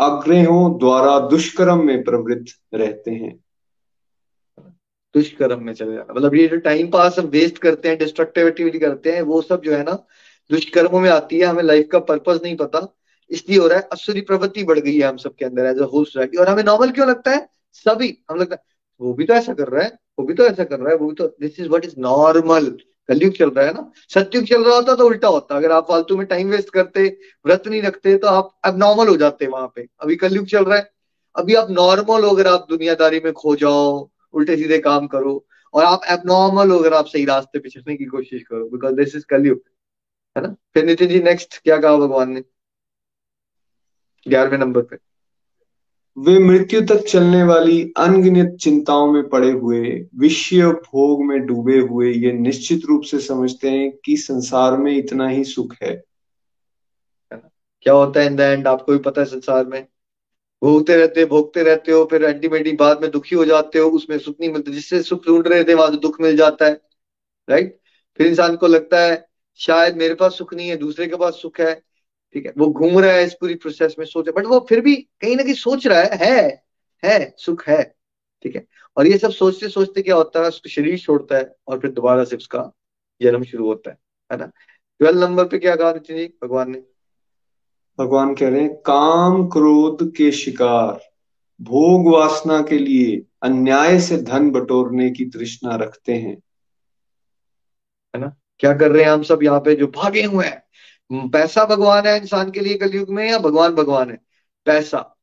आग्रहों द्वारा दुष्कर्म में प्रवृत्त रहते हैं। दुष्कर्म में चले जाना मतलब ये जो टाइम पास हम वेस्ट करते हैं डिस्ट्रक्टिव एक्टिविटी करते हैं, वो सब जो है ना, दुष्कर्मों में आती है, हमें लाइफ का पर्पज नहीं पता। इसलिए हो रहा है असुरी प्रवृत्ति बढ़ गई है हम सबके अंदर एज अ होल सोसाइटी और हमें नॉर्मल क्यों लगता है? सभी, हम लगता है वो भी तो ऐसा कर रहा है, वो भी तो ऐसा कर रहा है, वो भी तो this is what is normal Kaliyug चल रहा है ना, सत्युग चल रहा होता तो उल्टा होता, अगर आप फालतू में टाइम वेस्ट करते, व्रत नहीं रखते तो आप अब नॉर्मल हो जाते वहाँ पे। अभी कलयुग चल रहा है, अभी आप नॉर्मल हो अगर आप दुनियादारी में खो जाओ, उल्टे सीधे काम करो, और आप एबनॉर्मल हो अगर आप सही रास्ते पे चलने की कोशिश करो बिकॉज़ दिस इज़ कलयुग, है ना? फिर नितिन जी नेक्स्ट क्या कहा भगवान ने? ग्यारहवें नंबर पे। वे मृत्यु तक चलने वाली अनगिनत चिंताओं में पड़े हुए, विषय भोग में डूबे हुए, ये निश्चित रूप से समझते हैं कि संसार में इतना ही सुख है। क्या होता है इन द एंड आपको भी पता है संसार में। भोगते रहते हो भोगते रहते हो, फिर अल्टीमेटली बाद में दुखी हो जाते हो, उसमें सुख नहीं मिलता। जिससे सुख ढूंढ रहे थे, वहाँ से दुख मिल जाता है राइट फिर इंसान को लगता है, शायद मेरे पास सुख नहीं है, दूसरे के पास सुख है। ठीक है वो घूम रहा है इस पूरी प्रोसेस में सोच बट वो फिर भी कहीं ना कहीं सोच रहा है है है सुख है ठीक है। और ये सब सोचते सोचते क्या होता है उसको शरीर छोड़ता है और फिर दोबारा से उसका जन्म शुरू होता है है ना। ट्वेल्व नंबर पे क्या कहा जी भगवान ने? भगवान कह रहे हैं काम क्रोध के शिकार भोग वासना के लिए अन्याय से धन बटोरने की तृष्णा रखते हैं। है ना? क्या कर रहे हैं हम सब यहाँ पे जो भागे हुए हैं? पैसा भगवान है इंसान के लिए कलयुग में या भगवान भगवान है? पैसा।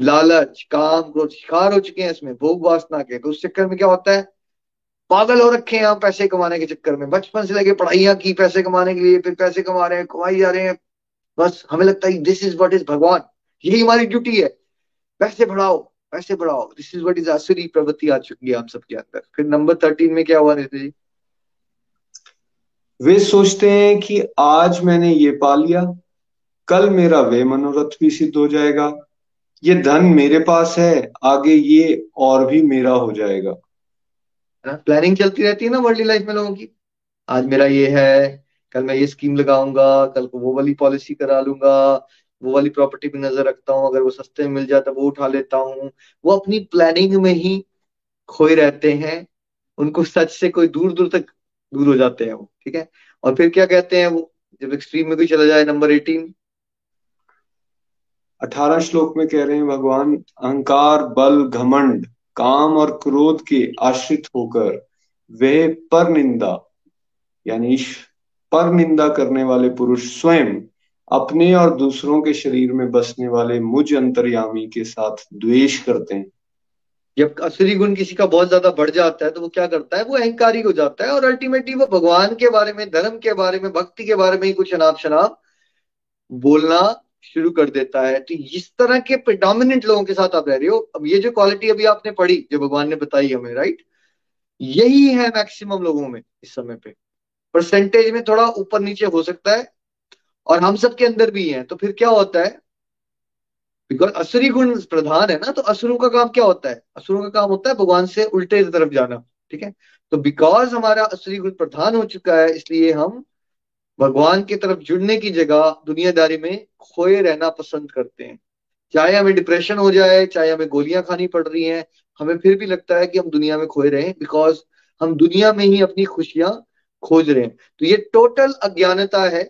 लालच, काम, क्रोध, शिकार हो चुके हैं इसमें, भोग वासना के। तो उस चक्कर में क्या होता है? पागल हो रखे हैं हम पैसे कमाने के चक्कर में। बचपन से लगे पढ़ाइयाँ की पैसे कमाने के लिए, फिर पैसे कमा रहे हैं, कमाई जा रहे हैं। बस हमें लगता है दिस इज़ वट इज़ भगवान. यही हमारी ड्यूटी है। पैसे बढ़ाओ पैसे बढ़ाओ। दिस इज़ वट इज़ आसुरी प्रवृत्ति आ चुकी है हम सबके अंदर। फिर नंबर थर्टीन में क्या हुआ नितिन जी? वे सोचते हैं कि आज मैंने ये पा लिया। कल मेरा वे मनोरथ भी सिद्ध हो जाएगा। ये धन मेरे पास है, आगे ये और भी मेरा हो जाएगा। प्लानिंग चलती रहती है ना वर्ल्ड लाइफ में लोगों की? आज मेरा ये है, कल मैं ये स्कीम लगाऊँगा, कल को वो वाली पॉलिसी करा लूँगा, वो वाली प्रॉपर्टी भी नज़र रखता हूँ, अगर वो सस्ते में मिल जाए तो वो उठा लेता हूँ। वो अपनी प्लानिंग में ही खोए रहते हैं। उनको सच से कोई दूर दूर तक दूर हो जाते हैं वो, ठीक है? और फिर क्या कहते हैं वो, जब एक्सट्रीम में कोई चला जाए नंबर एटीन अठारह श्लोक में कह रहे हैं भगवान, अहंकार, बल, घमंड, काम और क्रोध के आश्रित होकर वे पर निंदा, यानी पर निंदा करने वाले पुरुष स्वयं अपने और दूसरों के शरीर में बसने वाले मुझ अंतर्यामी के साथ द्वेष करते हैं। जब असुरी गुण किसी का बहुत ज़्यादा बढ़ जाता है तो वो क्या करता है? वो अहंकारी हो जाता है और अल्टीमेटली वो भगवान के बारे में, धर्म के बारे में, भक्ति के बारे में ही कुछ अनाप शनाप बोलना शुरू कर देता है। तो इस तरह के प्रिडोमिनेंट लोगों के साथ आप रह रहे हो। अब ये जो क्वालिटी अभी आपने पढ़ी, जो भगवान ने बताई हमें राइट यही है मैक्सिमम लोगों में इस समय पे। परसेंटेज में थोड़ा ऊपर नीचे हो सकता है और हम सब के अंदर भी है। तो फिर क्या होता है? बिकॉज़ असुरी गुण प्रधान है ना तो असुरों का काम क्या होता है असुरों का काम होता है भगवान से उल्टे तरफ़ जाना ठीक है तो बिकॉज़ हमारा असुरी गुण प्रधान हो चुका है इसलिए हम भगवान की तरफ़ जुड़ने की जगह दुनियादारी में खोए रहना पसंद करते हैं चाहे हमें डिप्रेशन हो जाए चाहे हमें गोलियाँ खानी पड़ रही हैं हमें फिर भी लगता है कि हम दुनिया में खोए रहे बिकॉज़ हम दुनिया में ही अपनी खुशियाँ खोज रहे हैं तो ये टोटल अज्ञानता है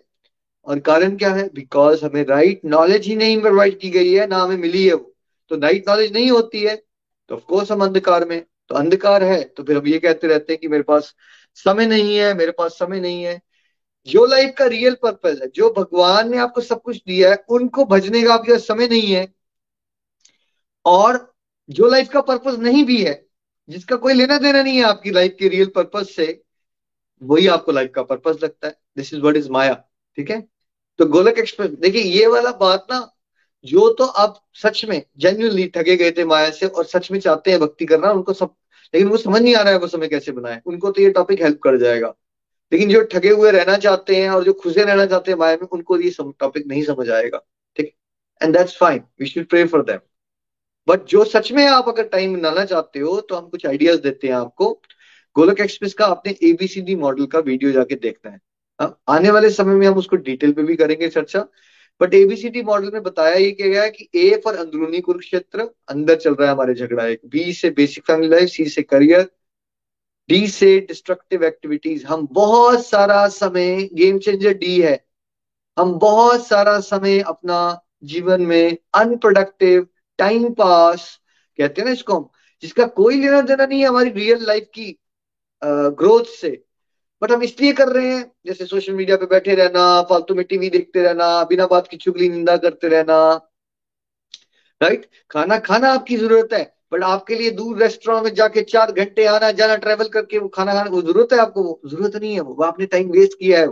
और कारण क्या है? बिकॉज़ हमें राइट नॉलेज ही नहीं प्रोवाइड की गई है, ना हमें मिली है वो। तो राइट नॉलेज नहीं होती है तो ऑफकोर्स हम अंधकार में तो अंधकार है तो फिर हम ये कहते रहते हैं कि मेरे पास समय नहीं है, मेरे पास समय नहीं है। जो लाइफ का रियल पर्पज है, जो भगवान ने आपको सब कुछ दिया है, उनको भजने का आपके पास समय नहीं है। और जो लाइफ का पर्पज नहीं भी है, जिसका कोई लेना देना नहीं है आपकी लाइफ के रियल पर्पज से, वही आपको लाइफ का पर्पज लगता है। This is what is maya ठीक है? तो गोलक एक्सप्रेस देखिए ये वाला बात ना जो तो आप सच में जेन्यूनली ठगे गए थे माया से और सच में चाहते हैं भक्ति करना उनको सब लेकिन उनको समझ नहीं आ रहा है वो समय कैसे बनाए उनको तो ये टॉपिक हेल्प कर जाएगा। लेकिन जो ठगे हुए रहना चाहते हैं और जो खुशे रहना चाहते हैं माया में उनको ये टॉपिक नहीं समझ आएगा। ठीक? And that's fine we should pray for them but जो सच में आप अगर टाइम बनाना चाहते हो तो हम कुछ आइडियाज़ देते हैं आपको। गोलक एक्सप्रेस का आपने एबीसीडी मॉडल का वीडियो जाके देखना है हाँ, आने वाले समय में हम उसको डिटेल पे भी करेंगे चर्चा। बट एबीसीटी मॉडल में बताया, ये क्या गया है कि ए फॉर अंदरूनी कुरुक्षेत्र, अंदर चल रहा है हमारे झगड़ा एक। बी से बेसिक फैमिली लाइफ सी से करियर डी से डिस्ट्रक्टिव एक्टिविटीज़ हम बहुत सारा समय गेम चेंजर डी है। हम बहुत सारा समय अपना जीवन में अनप्रोडक्टिव टाइम पास कहते हैं ना इसको हम, जिसका कोई लेना देना नहीं है हमारी रियल लाइफ की ग्रोथ से। बट हम इसलिए कर रहे हैं, जैसे सोशल मीडिया पे बैठे रहना, फालतू में टीवी देखते रहना, बिना बात की चुगली निंदा करते रहना। राइट खाना खाना आपकी ज़रूरत है, बट आपके लिए दूर रेस्टोरेंट में जाके चार घंटे आना जाना ट्रेवल करके वो खाना खाने, वो ज़रूरत है आपको? वो ज़रूरत नहीं है वो आपने टाइम वेस्ट किया है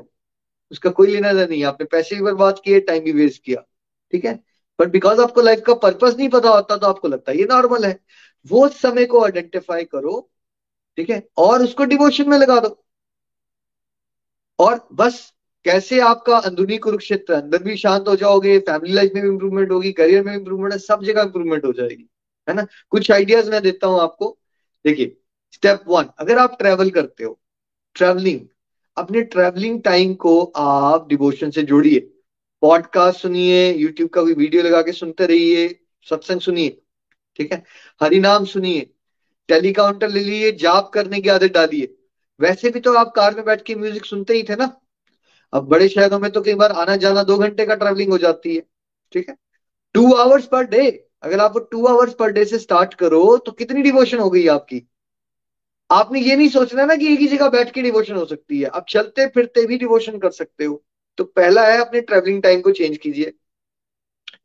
उसका कोई लेना देना नहीं आपने पैसे भी बर्बाद किए टाइम भी वेस्ट किया। ठीक है? बट बिकॉज़ आपको लाइफ का पर्पज नहीं पता होता तो आपको लगता है ये नॉर्मल है। वो समय को आइडेंटिफाई करो, ठीक है? और उसको डिवोशन में लगा दो। और बस कैसे आपका अंदरूनी कुरुक्षेत्र, अंदर भी शांत हो जाओगे फैमिली लाइफ में भी इंप्रूवमेंट होगी करियर में इंप्रूवमेंट है, सब जगह इंप्रूवमेंट हो जाएगी, है ना? कुछ आइडियाज़ मैं देता हूँ आपको। देखिए स्टेप वन अगर आप ट्रेवल करते हो ट्रेवलिंग अपने ट्रेवलिंग टाइम को आप डिवोशन से जोड़िए। पॉडकास्ट सुनिए यूट्यूब का भी वीडियो लगा के सुनते रहिए, सत्संग सुनिए, ठीक है? हरिनाम सुनिए टेलीकाउंटर ले लिए जाप करने की आदत डालिए। वैसे भी तो आप कार में बैठ के म्यूज़िक सुनते ही थे ना। अब बड़े शहरों में तो कई बार आना जाना दो घंटे का ट्रेवलिंग हो जाती है, ठीक है? टू आवर्स पर डे अगर आप टू आवर्स पर डे से स्टार्ट करो तो कितनी डिवोशन हो गई आपकी? आपने ये नहीं सोचना ना कि एक ही जगह बैठ के डिवोशन हो सकती है। आप चलते फिरते भी डिवोशन कर सकते हो। तो पहला है अपने ट्रेवलिंग टाइम को चेंज कीजिए।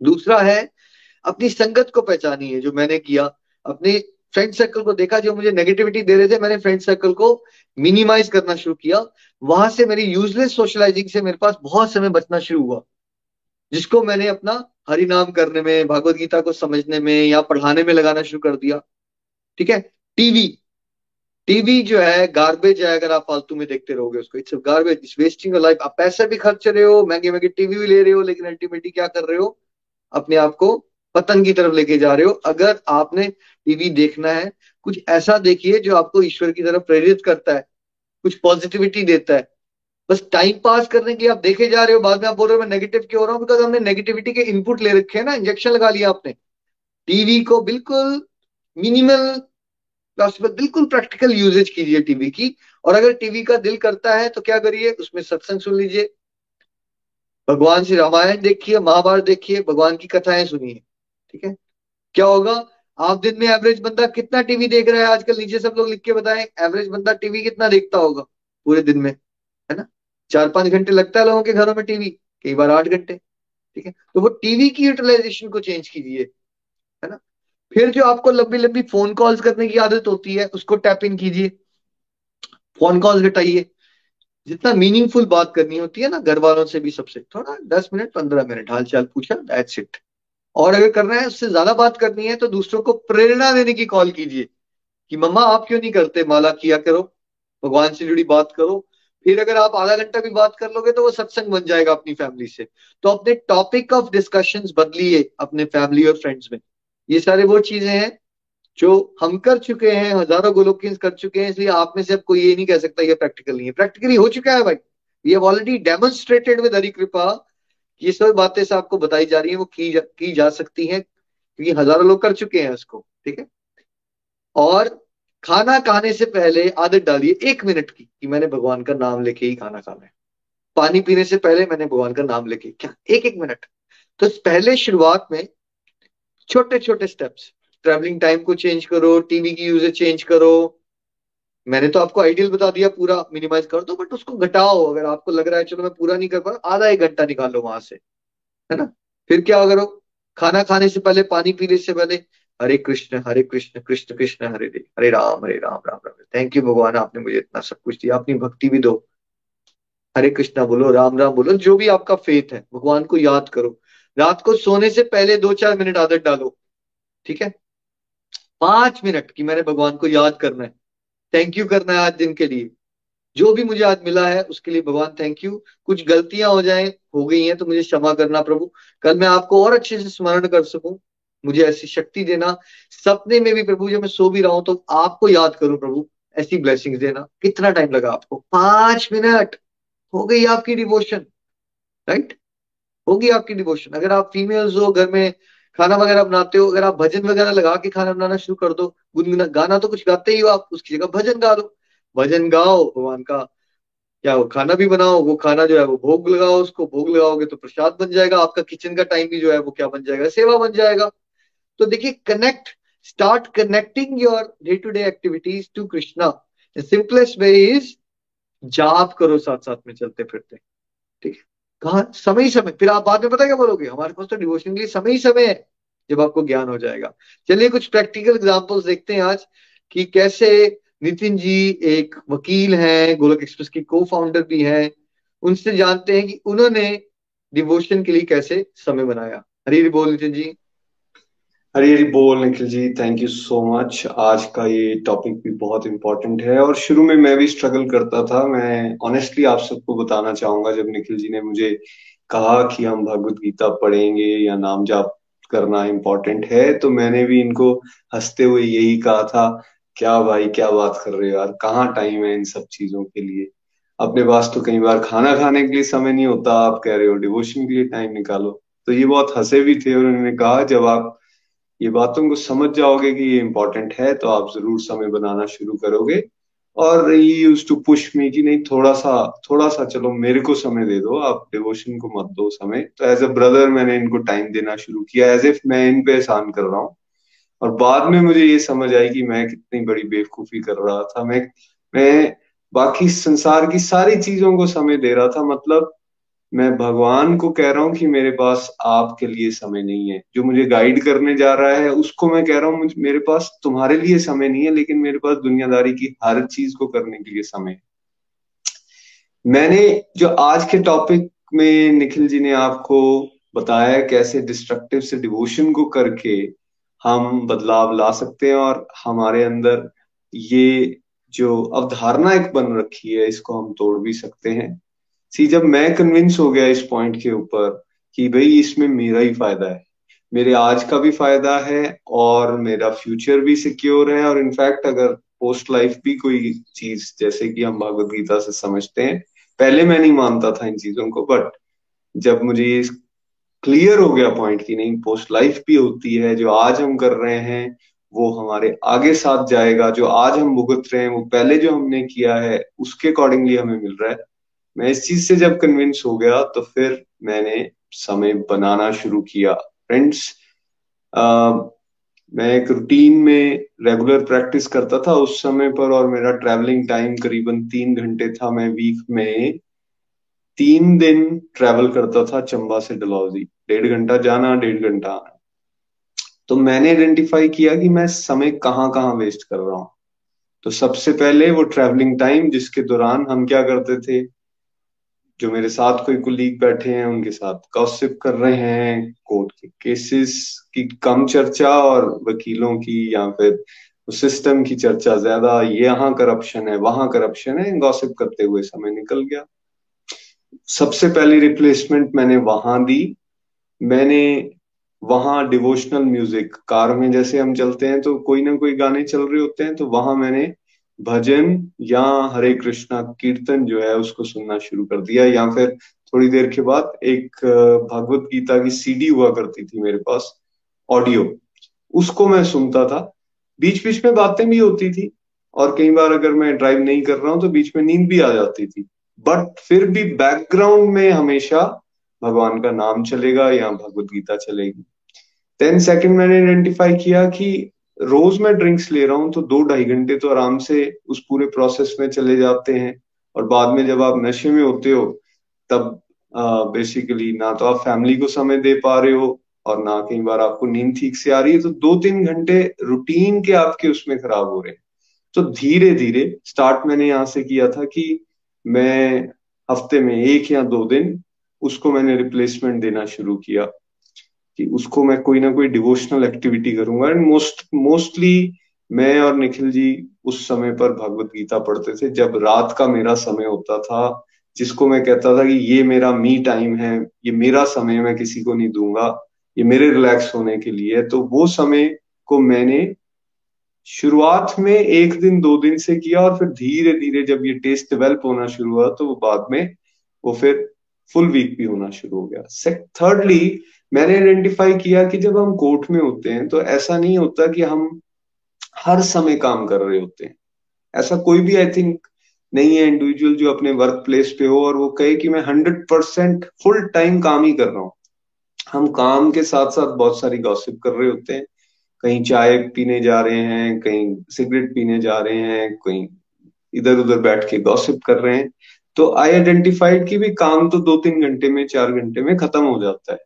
दूसरा है अपनी संगत को पहचानिए, जो मैंने किया। अपने फ्रेंड सर्कल को देखा, जो मुझे नेगेटिविटी दे रहे थे, मैंने फ्रेंड सर्कल को मिनिमाइज करना शुरू किया। वहाँ से मेरी यूजलेस सोशलाइजिंग से मेरे पास बहुत समय बचना शुरू हुआ, जिसको मैंने अपना हरि नाम करने में भगवत गीता को समझने में या पढ़ाने में लगाना शुरू कर दिया। ठीक है? टीवी टीवी जो है गार्बेज है, अगर आप फालतू में देखते रहोगे उसको। It's garbage it's wasting life आप पैसे भी खर्च रहे हो महँगे महँगे टीवी भी ले रहे हो, लेकिन अल्टीमेटली क्या कर रहे हो? अपने आप को पतन की तरफ़ लेके जा रहे हो। अगर आपने टीवी देखना है, कुछ ऐसा देखिए जो आपको ईश्वर की तरफ़ प्रेरित करता है, कुछ पॉजिटिविटी देता है। बस टाइम पास करने के लिए आप देखे जा रहे हो, बाद में आप बोल रहे हो, मैं नेगेटिव क्यों हो रहा हूँ? बिकॉज़ हमने नेगेटिविटी के इनपुट ले रखे हैं ना इंजेक्शन लगा लिया आपने। टीवी को बिल्कुल मिनिमल बिल्कुल प्रैक्टिकल यूजेज कीजिए टीवी की। और अगर टीवी का दिल करता है तो क्या करिए, उसमें सत्संग सुन लीजिए। भगवान श्री रामायण देखिए, महाभारत देखिए, भगवान की कथाएँ सुनिए। ठीक है? क्या होगा? आप दिन में एवरेज बंदा कितना टीवी देख रहा है? आजकल नीचे सब लोग लिख के बताएँ एवरेज बंदा टीवी कितना देखता होगा पूरे दिन में, है ना? चार पाँच घंटे लगता है लोगों के घरों में टीवी कई बार आठ घंटे, ठीक है? तो वो टीवी की यूटिलाइजेशन को चेंज कीजिए, है ना? फिर जो आपको लंबी लंबी फ़ोन कॉल्स करने की आदत होती है, उसको टैप इन कीजिए। फ़ोन कॉल्स घटाइए जितना मीनिंगफुल बात करनी होती है ना, घर वालों से भी सबसे। थोड़ा दस मिनट, पंद्रह मिनट हाल चाल पूछा दैट्स इट और अगर करना है, उससे ज़्यादा बात करनी है तो दूसरों को प्रेरणा देने की कॉल कीजिए कि, मम्मा, आप क्यों नहीं करते? माला किया करो, भगवान से जुड़ी बात करो। फिर अगर आप आधा घंटा भी बात कर लोगे तो वो सत्संग बन जाएगा अपनी फैमिली से। तो अपने टॉपिक ऑफ़ डिस्कशंस बदलिए अपने फैमिली और फ्रेंड्स में। ये सारे वो चीज़ें हैं जो हम कर चुके हैं, हज़ारों गोलोकियंस कर चुके हैं, इसलिए आप में से अब कोई ये नहीं कह सकता, ये प्रैक्टिकल नहीं है। प्रैक्टिकली हो चुका है भाई। ये ऑलरेडी डेमोन्स्ट्रेटेड विद हरी कृपा ये सब बातें से आपको बताई जा रही है वो की जा, की जा सकती हैं क्योंकि हज़ारों लोग कर चुके हैं उसको ठीक है? और खाना खाने से पहले आदत डालिए एक मिनट की कि मैंने भगवान का नाम लेके ही खाना खाना है। पानी पीने से पहले मैंने भगवान का नाम लेके क्या? एक एक मिनट। तो पहले शुरुआत में छोटे छोटे स्टेप्स ट्रेवलिंग टाइम को चेंज करो टीवी की यूजेज चेंज करो मैंने तो आपको आइडियल बता दिया, पूरा मिनिमाइज कर दो बट उसको घटाओ। अगर आपको लग रहा है, चलो मैं पूरा नहीं कर पा आधा एक घंटा निकालो वहाँ से, है ना? फिर क्या करो खाना खाने से पहले, पानी पीने से पहले, हरे कृष्ण हरे कृष्ण कृष्ण कृष्ण, हरे हरे हरे राम हरे राम राम राम। थैंक यू भगवान, आपने मुझे इतना सब कुछ दिया। अपनी भक्ति भी दो। हरे कृष्णा बोलो, राम राम बोलो, जो भी आपका फेथ है, भगवान को याद करो। रात को सोने से पहले दो चार मिनट आदत डालो, ठीक है? पाँच मिनट की मैंने भगवान को याद करना है। थैंक यू करना है आज दिन के लिए। जो भी मुझे आज मिला है, उसके लिए भगवान थैंक यू कुछ गलतियाँ हो जाए, हो गई हैं तो मुझे क्षमा करना प्रभु। कल मैं आपको और अच्छे से स्मरण कर सकूँ। मुझे ऐसी शक्ति देना। सपने में भी प्रभु, जब मैं सो भी रहा हूँ तो आपको याद करूँ प्रभु। ऐसी ब्लेसिंग्स देना। कितना टाइम लगा आपको? पाँच मिनट। हो गई आपकी डिवोशन राइट होगी आपकी डिवोशन अगर आप फीमेल्स हो, घर में खाना वगैरह बनाते हो, अगर आप भजन वगैरह लगा के खाना बनाना शुरू कर दो, गुनगुना, गाना तो कुछ गाते ही हो आप, उसकी जगह भजन गा लो भजन गाओ भगवान का, क्या वो खाना भी बनाओ, वो खाना जो है वो भोग लगाओ उसको, भोग लगाओगे तो प्रसाद बन जाएगा, आपका किचन का टाइम भी जो है वो क्या बन जाएगा, सेवा बन जाएगा। तो देखिए connect start connecting your day to day activities to Krishna simplest way is जाप करो साथ साथ में चलते फिरते ठीक है? कहा, समय समय। फिर आप बाद में पता क्या बोलोगे? हमारे पास तो डिवोशन के लिए समय ही समय है, जब आपको ज्ञान हो जाएगा। चलिए कुछ प्रैक्टिकल एग्जाम्पल्स देखते हैं आज, कि कैसे नितिन जी एक वकील हैं, गोलक एक्सप्रेस की को फाउंडर भी हैं। उनसे जानते हैं कि उन्होंने डिवोशन के लिए कैसे समय बनाया। हरी बोल नितिन जी। हरी हरी बोल Nikhil ji thank you so much आज का ये टॉपिक भी बहुत इम्पोर्टेंट है और शुरू में मैं भी स्ट्रगल करता था। मैं ऑनेस्टली आप सबको बताना चाहूँगा, जब निखिल जी ने मुझे कहा कि हम भगवत गीता पढ़ेंगे या नाम जाप करना इम्पोर्टेंट है तो मैंने भी इनको हँसते हुए यही कहा था, क्या भाई, क्या बात कर रहे हो यार? कहाँ टाइम है इन सब चीज़ों के लिए? अपने पास तो कई बार खाना खाने के लिए समय नहीं होता, आप कह रहे हो डिवोशन के लिए टाइम निकालो। तो ये बहुत हंसे भी थे और उन्होंने कहा, जब आप ये बातों को समझ जाओगे कि ये इंपॉर्टेंट है तो आप ज़रूर समय बनाना शुरू करोगे। और यूज़ टू पुश मी कि नहीं थोड़ा सा थोड़ा सा चलो मेरे को समय दे दो, आप डिवोशन को मत दो समय। तो एज अ ब्रदर मैंने इनको टाइम देना शुरू किया एज इफ़ मैं इन पे एहसान कर रहा हूँ। और बाद में मुझे ये समझ आई कि मैं कितनी बड़ी बेवकूफ़ी कर रहा था, मैं मैं बाकी संसार की सारी चीज़ों को समय दे रहा था मतलब मैं भगवान को कह रहा हूँ कि मेरे पास आपके लिए समय नहीं है। जो मुझे गाइड करने जा रहा है, उसको मैं कह रहा हूँ मेरे पास तुम्हारे लिए समय नहीं है, लेकिन मेरे पास दुनियादारी की हर चीज़ को करने के लिए समय है। मैंने जो आज के टॉपिक में निखिल जी ने आपको बताया कैसे डिस्ट्रक्टिव से डिवोशन को करके हम बदलाव ला सकते हैं और हमारे अंदर ये जो अवधारणा एक बन रखी है, इसको हम तोड़ भी सकते हैं। सी जब मैं कन्विंस हो गया इस पॉइंट के ऊपर कि भाई इसमें मेरा ही फ़ायदा है, मेरे आज का भी फ़ायदा है और मेरा फ्यूचर भी सिक्योर है और इनफैक्ट अगर पोस्ट लाइफ भी कोई चीज़, जैसे कि हम भगवत गीता से समझते हैं, पहले मैं नहीं मानता था इन चीज़ों को बट जब मुझे ये क्लियर हो गया पॉइंट की नहीं पोस्ट लाइफ भी होती है, जो आज हम कर रहे हैं, वो हमारे आगे साथ जाएगा, जो आज हम भुगत रहे हैं, वो पहले जो हमने किया है, उसके अकॉर्डिंगली हमें मिल रहा है। मैं इस चीज़ से जब कन्विंस हो गया तो फिर मैंने समय बनाना शुरू किया। फ्रेंड्स मैं एक रूटीन में रेगुलर प्रैक्टिस करता था उस समय पर और मेरा ट्रैवलिंग टाइम करीबन तीन घंटे था मैं वीक में। तीन दिन ट्रैवल करता था चंबा से डलौजी डेढ़ घंटा जाना, डेढ़ घंटा आना। तो मैंने आइडेंटिफाई किया कि मैं समय कहाँ कहाँ वेस्ट कर रहा हूँ। तो सबसे पहले वो ट्रैवलिंग टाइम जिसके दौरान हम क्या करते थे? जो मेरे साथ कोई कुलीग बैठे हैं, उनके साथ गॉसिप कर रहे हैं कोर्ट के केसेस की कम चर्चा और वकीलों की या फिर सिस्टम की चर्चा ज़्यादा यहाँ करप्शन है, वहाँ करप्शन है गॉसिप करते हुए समय निकल गया। सबसे पहली रिप्लेसमेंट मैंने वहाँ दी। मैंने वहाँ डिवोशनल म्यूज़िक कार में जैसे हम चलते हैं तो कोई ना कोई गाने चल रहे होते हैं तो वहाँ मैंने भजन या हरे कृष्णा कीर्तन जो है उसको सुनना शुरू कर दिया, या फिर थोड़ी देर के बाद एक भगवत गीता की सीडी हुआ करती थी मेरे पास, ऑडियो। उसको मैं सुनता था। बीच बीच में बातें भी होती थी, और कई बार अगर मैं ड्राइव नहीं कर रहा हूँ तो बीच में नींद भी आ जाती थी। बट फिर भी बैकग्राउंड में हमेशा भगवान का नाम चलेगा या भगवत गीता चलेगी। देन सेकंड मैंने आइडेंटिफाई किया कि रोज मैं ड्रिंक्स ले रहा हूँ तो दो ढाई घंटे तो आराम से उस पूरे प्रोसेस में चले जाते हैं। और बाद में जब आप नशे में होते हो, तब बेसिकली ना तो आप फैमिली को समय दे पा रहे हो और ना कई बार आपको नींद ठीक से आ रही है तो दो तीन घंटे रूटीन के आपके उसमें खराब हो रहे हैं। तो धीरे धीरे स्टार्ट मैंने यहाँ से किया था कि मैं हफ़्ते में एक या दो दिन उसको मैंने रिप्लेसमेंट देना शुरू किया। कि उसको मैं कोई ना कोई डिवोशनल एक्टिविटी करूँगा। एंड मोस्ट मोस्टली मैं और निखिल जी उस समय पर भगवत गीता पढ़ते थे, जब रात का मेरा समय होता था, जिसको मैं कहता था कि ये मेरा मी टाइम है, ये मेरा समय मैं किसी को नहीं दूँगा, ये मेरे रिलैक्स होने के लिए तो वो समय को मैंने शुरुआत में एक दिन, दो दिन से किया और फिर धीरे धीरे जब ये टेस्ट डेवलप होना शुरू हुआ तो वो बाद में वो फिर फुल वीक भी होना शुरू हो गया। थर्डली मैंने आइडेंटिफाई किया कि जब हम कोर्ट में होते हैं तो ऐसा नहीं होता कि हम हर समय काम कर रहे होते हैं। ऐसा कोई भी आई थिंक नहीं है इंडिविजुअल जो अपने वर्क प्लेस पे हो और वो कहे कि मैं हंड्रेड परसेंट फुल टाइम काम ही कर रहा हूँ। हम काम के साथ साथ बहुत सारी गॉसिप कर रहे होते हैं। कहीं चाय पीने जा रहे हैं, कहीं सिगरेट पीने जा रहे हैं, कहीं इधर उधर बैठ के गॉसिप कर रहे हैं। तो आई आइडेंटिफाइड कि भी काम तो दो तीन घंटे में, चार घंटे में खत्म हो जाता है।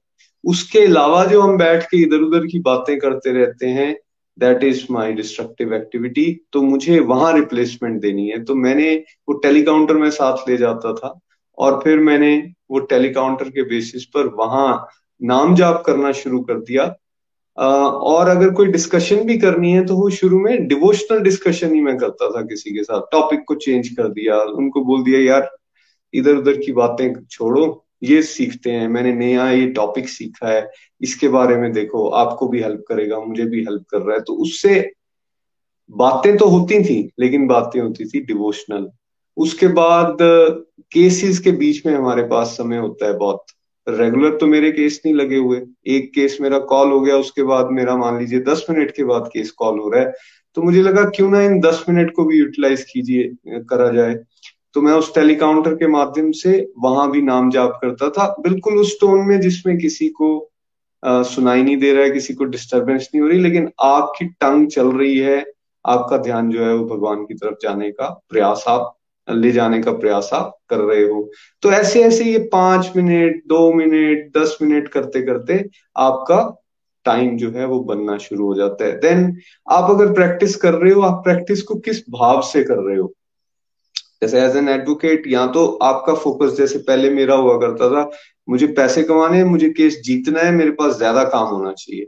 उसके अलावा जो हम बैठ के इधर उधर की बातें करते रहते हैं that is my destructive activity तो मुझे वहाँ रिप्लेसमेंट देनी है। तो मैंने वो टेलीकाउंटर में साथ ले जाता था और फिर मैंने वो टेलीकाउंटर के बेसिस पर वहाँ नाम जाप करना शुरू कर दिया। और अगर कोई डिस्कशन भी करनी है तो वो शुरू में डिवोशनल डिस्कशन ही मैं करता था किसी के साथ। टॉपिक को चेंज कर दिया, उनको बोल दिया, यार इधर उधर की बातें छोड़ो ये सीखते हैं, मैंने नया ये टॉपिक सीखा है, इसके बारे में देखो, आपको भी हेल्प करेगा, मुझे भी हेल्प कर रहा है। तो उससे बातें तो होती थी, लेकिन बातें होती थी डिवोशनल उसके बाद केसेस के बीच में हमारे पास समय होता है बहुत। रेगुलर तो मेरे केस नहीं लगे हुए। एक केस मेरा कॉल हो गया, उसके बाद मेरा मान लीजिए दस मिनट के बाद केस कॉल हो रहा है। तो मुझे लगा, क्यों ना इन दस मिनट को भी यूटिलाइज कीजिए, करा जाए। तो मैं उस टेलीकाउंटर के माध्यम से वहाँ भी नाम जाप करता था। बिल्कुल उस टोन में जिसमें किसी को सुनाई नहीं दे रहा है, किसी को डिस्टरबेंस नहीं हो रही, लेकिन आपकी टंग चल रही है। आपका ध्यान जो है वो भगवान की तरफ़ जाने का प्रयास आप, ले जाने का प्रयास आप कर रहे हो। तो ऐसे ऐसे ये पाँच मिनट, दो मिनट, दस मिनट करते करते आपका टाइम जो है वो बनना शुरू हो जाता है। देन आप अगर प्रैक्टिस कर रहे हो, आप प्रैक्टिस को किस भाव से कर रहे हो? जैसे एज एन एडवोकेट या तो आपका फोकस जैसे पहले मेरा हुआ करता था, मुझे पैसे कमाने हैं मुझे केस जीतना है, मेरे पास ज़्यादा काम होना चाहिए।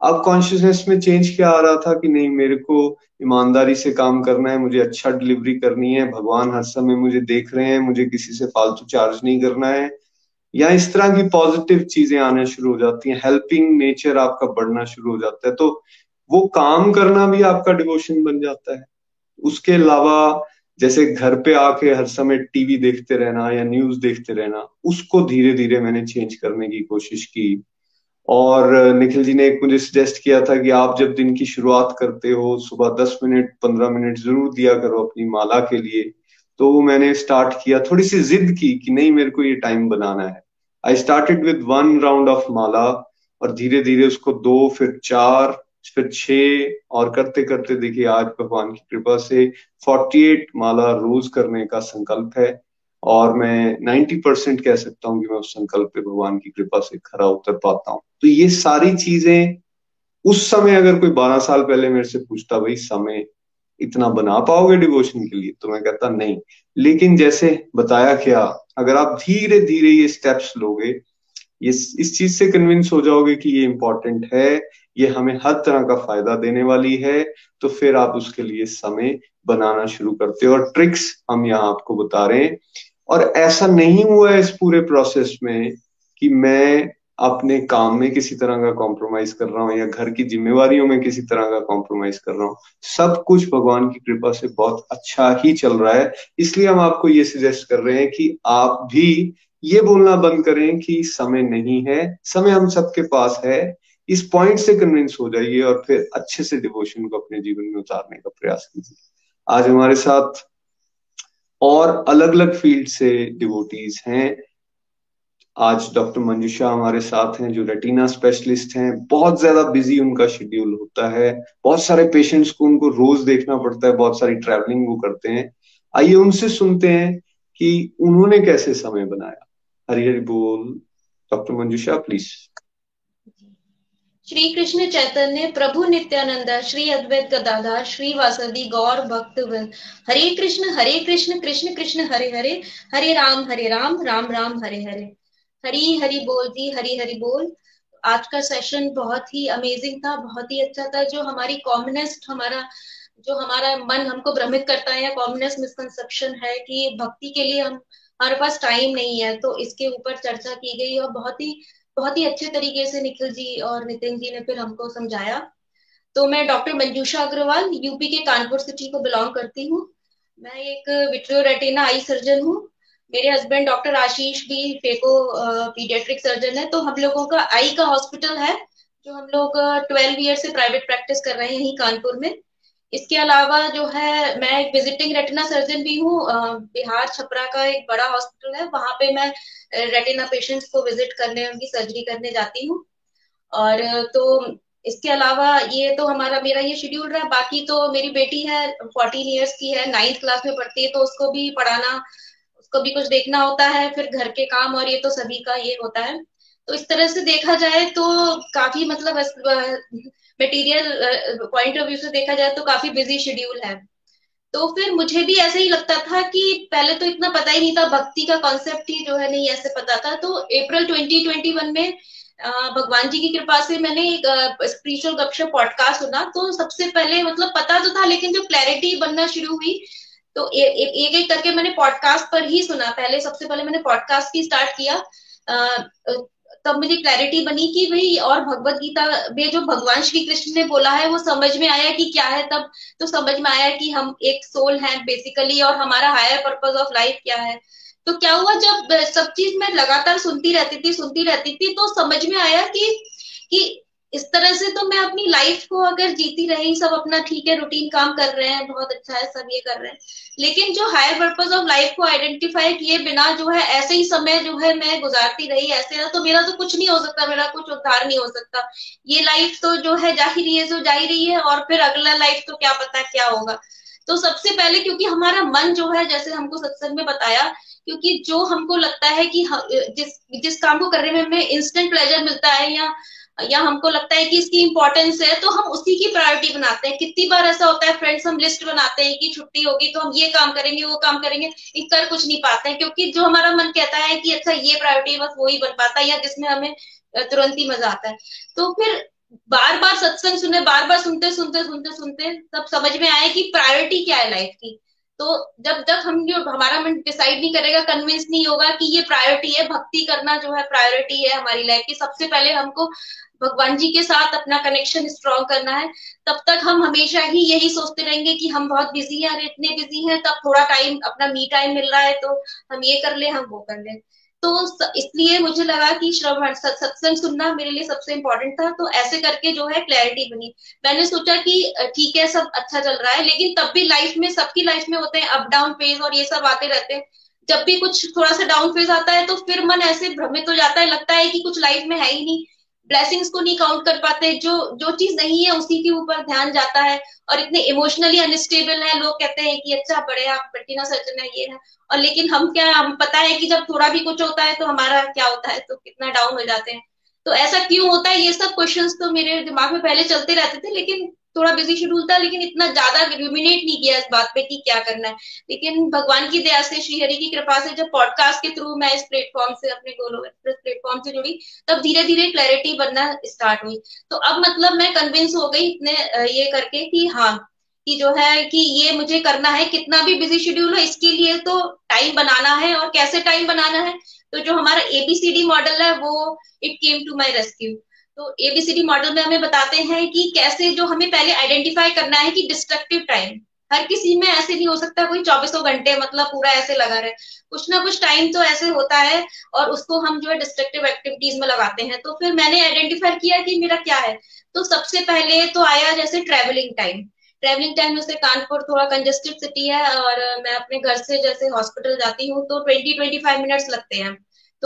अब कॉन्शियसनेस में चेंज क्या आ रहा था कि नहीं, मेरे को ईमानदारी से काम करना है, मुझे अच्छा डिलीवरी करनी है, भगवान हर समय मुझे देख रहे हैं, मुझे किसी से फालतू चार्ज नहीं करना है। या इस तरह की पॉजिटिव चीज़ें आना शुरू हो जाती हैं हेल्पिंग नेचर आपका बढ़ना शुरू हो जाता है तो वो काम करना भी आपका डिवोशन बन जाता है। उसके अलावा जैसे घर पे आके हर समय टीवी देखते रहना या न्यूज़ देखते रहना, उसको धीरे धीरे मैंने चेंज करने की कोशिश की। और निखिल जी ने एक मुझे सजेस्ट किया था कि आप जब दिन की शुरुआत करते हो, सुबह दस मिनट, पंद्रह मिनट ज़रूर दिया करो अपनी माला के लिए। तो वो मैंने स्टार्ट किया थोड़ी सी जिद की कि नहीं, मेरे को ये टाइम बनाना है। I started with one round of mala और धीरे धीरे उसको दो, फिर चार फिर छह और करते करते देखिए आज भगवान की कृपा से 48 माला रोज करने का संकल्प है और मैं 90 परसेंट कह सकता हूँ कि मैं उस संकल्प पे भगवान की कृपा से खरा उतर पाता हूँ। तो ये सारी चीज़ें उस समय अगर कोई बारह साल पहले मेरे से पूछता, भाई, समय इतना बना पाओगे डिवोशन के लिए? तो मैं कहता, नहीं। लेकिन जैसे बताया क्या, अगर आप धीरे धीरे ये स्टेप्स लोगे, ये इस चीज़ से कन्विंस हो जाओगे कि ये इंपॉर्टेंट है ये हमें हर तरह का फ़ायदा देने वाली है तो फिर आप उसके लिए समय बनाना शुरू करते हो। और ट्रिक्स हम यहाँ आपको बता रहे हैं। और ऐसा नहीं हुआ है इस पूरे प्रोसेस में कि मैं अपने काम में किसी तरह का कॉम्प्रोमाइज कर रहा हूँ या घर की जिम्मेवारियों में किसी तरह का कॉम्प्रोमाइज कर रहा हूँ। सब कुछ भगवान की कृपा से बहुत अच्छा ही चल रहा है। इसलिए हम आपको ये सजेस्ट कर रहे हैं कि आप भी ये बोलना बंद करें कि समय नहीं है। समय हम सबके पास है। इस पॉइंट से कन्विंस हो जाइए और फिर अच्छे से डिवोशन को अपने जीवन में उतारने का प्रयास कीजिए। आज हमारे साथ और अलग अलग फ़ील्ड से डिवोटीज हैं। आज डॉक्टर मंजुषा हमारे साथ हैं, जो रेटिना स्पेशलिस्ट हैं। बहुत ज़्यादा बिज़ी उनका शेड्यूल होता है। बहुत सारे पेशेंट्स को उनको रोज देखना पड़ता है, बहुत सारी ट्रैवलिंग वो करते हैं। आइए उनसे सुनते हैं कि उन्होंने कैसे समय बनाया। हरी हरी बोल। डॉक्टर मंजुषा प्लीज़ श्री कृष्ण चैतन्य, प्रभु नित्यानंद, श्री अद्वैत गदाधर श्री वासदी गौर भक्त हरे कृष्ण हरे कृष्ण कृष्ण कृष्ण, हरे हरे हरे राम हरे राम राम राम, हरे हरे। हरी हरी बोल जी, हरी हरी बोल। आज का सेशन बहुत ही अमेजिंग था, बहुत ही अच्छा था, जो हमारी कॉमनेस्ट हमारा जो हमारा मन हमको भ्रमित करता है, या कॉमनेस्ट मिसकंसेप्शन है कि भक्ति के लिए हम हमारे पास टाइम नहीं है तो इसके ऊपर चर्चा की गई और बहुत ही बहुत ही अच्छे तरीके से निखिल जी और नितिन जी ने फिर हमको समझाया। तो मैं डॉक्टर मंजूषा अग्रवाल यूपी के कानपुर सिटी को बिलोंग करती हूँ। मैं एक विट्रियो रेटिना आई सर्जन हूँ। मेरे हस्बैंड डॉक्टर आशीष भी फेको पीडियाट्रिक सर्जन है। तो हम लोगों का आई का हॉस्पिटल है, जो हम लोग ट्वेल्व ईयर से प्राइवेट प्रैक्टिस कर रहे हैं कानपुर में। इसके अलावा जो है, मैं एक विजिटिंग रेटिना सर्जन भी हूँ बिहार छपरा का एक बड़ा हॉस्पिटल है, वहाँ पे मैं रेटिना पेशेंट्स को विज़िट करने उनकी सर्जरी करने जाती हूँ। और तो इसके अलावा ये तो हमारा, मेरा ये शेड्यूल रहा, बाकी तो मेरी बेटी है फोर्टीन ईयर्स की है नाइन्थ क्लास में पढ़ती है तो उसको भी पढ़ाना, उसको भी कुछ देखना होता है, फिर घर के काम और ये तो सभी का ये होता है। तो इस तरह से देखा जाए तो काफ़ी मतलब मटेरियल पॉइंट ऑफ़ व्यू से देखा जाए तो काफ़ी बिज़ी शेड्यूल है। तो फिर मुझे भी ऐसे ही लगता था कि पहले तो इतना पता ही नहीं था भक्ति का कॉन्सेप्ट ही जो है नहीं ऐसे पता था। तो अप्रैल 2021 में भगवान जी की कृपा से मैंने एक स्पिरिचुअल गपशप पॉडकास्ट सुना। तो सबसे पहले मतलब पता तो था लेकिन जो क्लैरिटी बनना शुरू हुई तो ए, ए, एक एक करके मैंने पॉडकास्ट पर ही सुना। पहले सबसे पहले मैंने पॉडकास्ट की स्टार्ट किया। तब मुझे क्लैरिटी बनी कि भाई और भगवत गीता में जो भगवान श्री कृष्ण ने बोला है, वो समझ में आया कि क्या है तब तो समझ में आया कि हम एक सोल है बेसिकली और हमारा हायर पर्पज ऑफ़ लाइफ क्या है। तो क्या हुआ जब सब चीज़ मैं लगातार सुनती रहती थी, सुनती रहती थी तो समझ में आया कि कि इस तरह से तो मैं अपनी लाइफ को अगर जीती रही, सब अपना ठीक है रूटीन काम कर रहे हैं, बहुत अच्छा है, सब ये कर रहे हैं। लेकिन जो हायर पर्पज ऑफ़ लाइफ को आइडेंटिफाई किए बिना जो है, ऐसे ही समय जो है मैं गुजारती रही, ऐसे ना तो मेरा तो कुछ नहीं हो सकता, मेरा कुछ उद्धार नहीं हो सकता। ये लाइफ तो जो है जा ही रही है जो जा ही रही है, और फिर अगला लाइफ तो क्या पता क्या होगा। तो सबसे पहले क्योंकि हमारा मन जो है, जैसे हमको सत्संग में बताया, क्योंकि जो हमको लगता है कि जिस जिस काम को करने में हमें इंस्टेंट प्लेजर मिलता है, या या हमको लगता है कि इसकी इंपॉर्टेंस है तो हम उसी की प्रायोरिटी बनाते हैं। कितनी बार ऐसा होता है फ्रेंड्स हम लिस्ट बनाते हैं कि छुट्टी होगी तो हम ये काम करेंगे, वो काम करेंगे कर कुछ नहीं पाते हैं, क्योंकि जो हमारा मन कहता है कि अच्छा ये प्रायोरिटी बस वही बन पाता है या जिसमें हमें तुरंत ही मज़ा आता है। तो फिर बार बार सत्संग सुने बार बार सुनते सुनते सुनते सुनते तब समझ में आया कि प्रायोरिटी क्या है लाइफ की। तो जब तक हम जो, हमारा मन डिसाइड नहीं करेगा कन्विंस नहीं होगा कि ये प्रायोरिटी है, भक्ति करना जो है प्रायोरिटी है हमारी लाइफ की, सबसे पहले हमको भगवान जी के साथ अपना कनेक्शन स्ट्रॉन्ग करना है। तब तक हम हमेशा ही यही सोचते रहेंगे कि हम बहुत बिज़ी हैं इतने बिज़ी हैं, तब थोड़ा टाइम अपना मी टाइम मिल रहा है तो हम ये कर ले, हम वो कर ले। तो इसलिए मुझे लगा कि श्रवण सत्संग सुनना मेरे लिए सबसे इम्पोर्टेंट था। तो ऐसे करके जो है क्लैरिटी बनी। मैंने सोचा कि ठीक है, सब अच्छा चल रहा है, लेकिन तब भी लाइफ में, सबकी लाइफ में होते हैं अप डाउन फ़ेज़ और ये सब आते रहते हैं। जब भी कुछ थोड़ा सा डाउन फ़ेज़ आता है तो फिर मन ऐसे भ्रमित हो जाता है, लगता है कि कुछ लाइफ में है ही नहीं। ब्लेसिंग्स को नहीं काउंट कर पाते, जो जो चीज़ नहीं है, उसी के ऊपर ध्यान जाता है और इतने इमोशनली अनस्टेबल है, लोग कहते हैं कि अच्छा बड़े आप बटीना सर्जन है, ये है। और लेकिन हम क्या, हम पता है कि जब थोड़ा भी कुछ होता है तो हमारा क्या होता है तो कितना डाउन हो जाते हैं। तो ऐसा क्यों होता है, ये सब क्वेश्चंस तो मेरे दिमाग में पहले चलते रहते थे, लेकिन थोड़ा बिज़ी शेड्यूल था, लेकिन इतना ज़्यादा रिमिनेट नहीं किया इस बात पे कि क्या करना है। लेकिन भगवान की दया से श्रीहरि की कृपा से जब पॉडकास्ट के थ्रू मैं इस प्लेटफॉर्म से, अपने गोलो एक्सप्रेस प्लेटफॉर्म से जुड़ी, तब धीरे धीरे क्लैरिटी बनना स्टार्ट हुई। तो अब मतलब मैं कन्विंस हो गई इतने ये करके कि हाँ कि जो है कि ये मुझे करना है, कितना भी बिज़ी शेड्यूल हो, इसके लिए तो टाइम बनाना है और कैसे टाइम बनाना है? तो जो हमारा एबीसीडी मॉडल है, वो it came to my rescue तो एबीसीडी मॉडल में हमें बताते हैं कि कैसे जो हमें पहले आइडेंटिफाई करना है कि डिस्ट्रक्टिव टाइम हर किसी में ऐसे नहीं हो सकता कोई चौबीसों घंटे मतलब पूरा ऐसे लगा रहे। कुछ ना कुछ टाइम तो ऐसे होता है और उसको हम जो है डिस्ट्रक्टिव एक्टिविटीज़ में लगाते हैं। तो फिर मैंने आइडेंटिफाई किया कि मेरा क्या है। तो सबसे पहले तो आया जैसे ट्रेवलिंग टाइम ट्रेवलिंग टाइम में से कानपुर थोड़ा कंजेस्टेड सिटी है और मैं अपने घर से जैसे हॉस्पिटल जाती हूँ तो ट्वेंटी ट्वेंटी फाइव मिनट्स लगते हैं।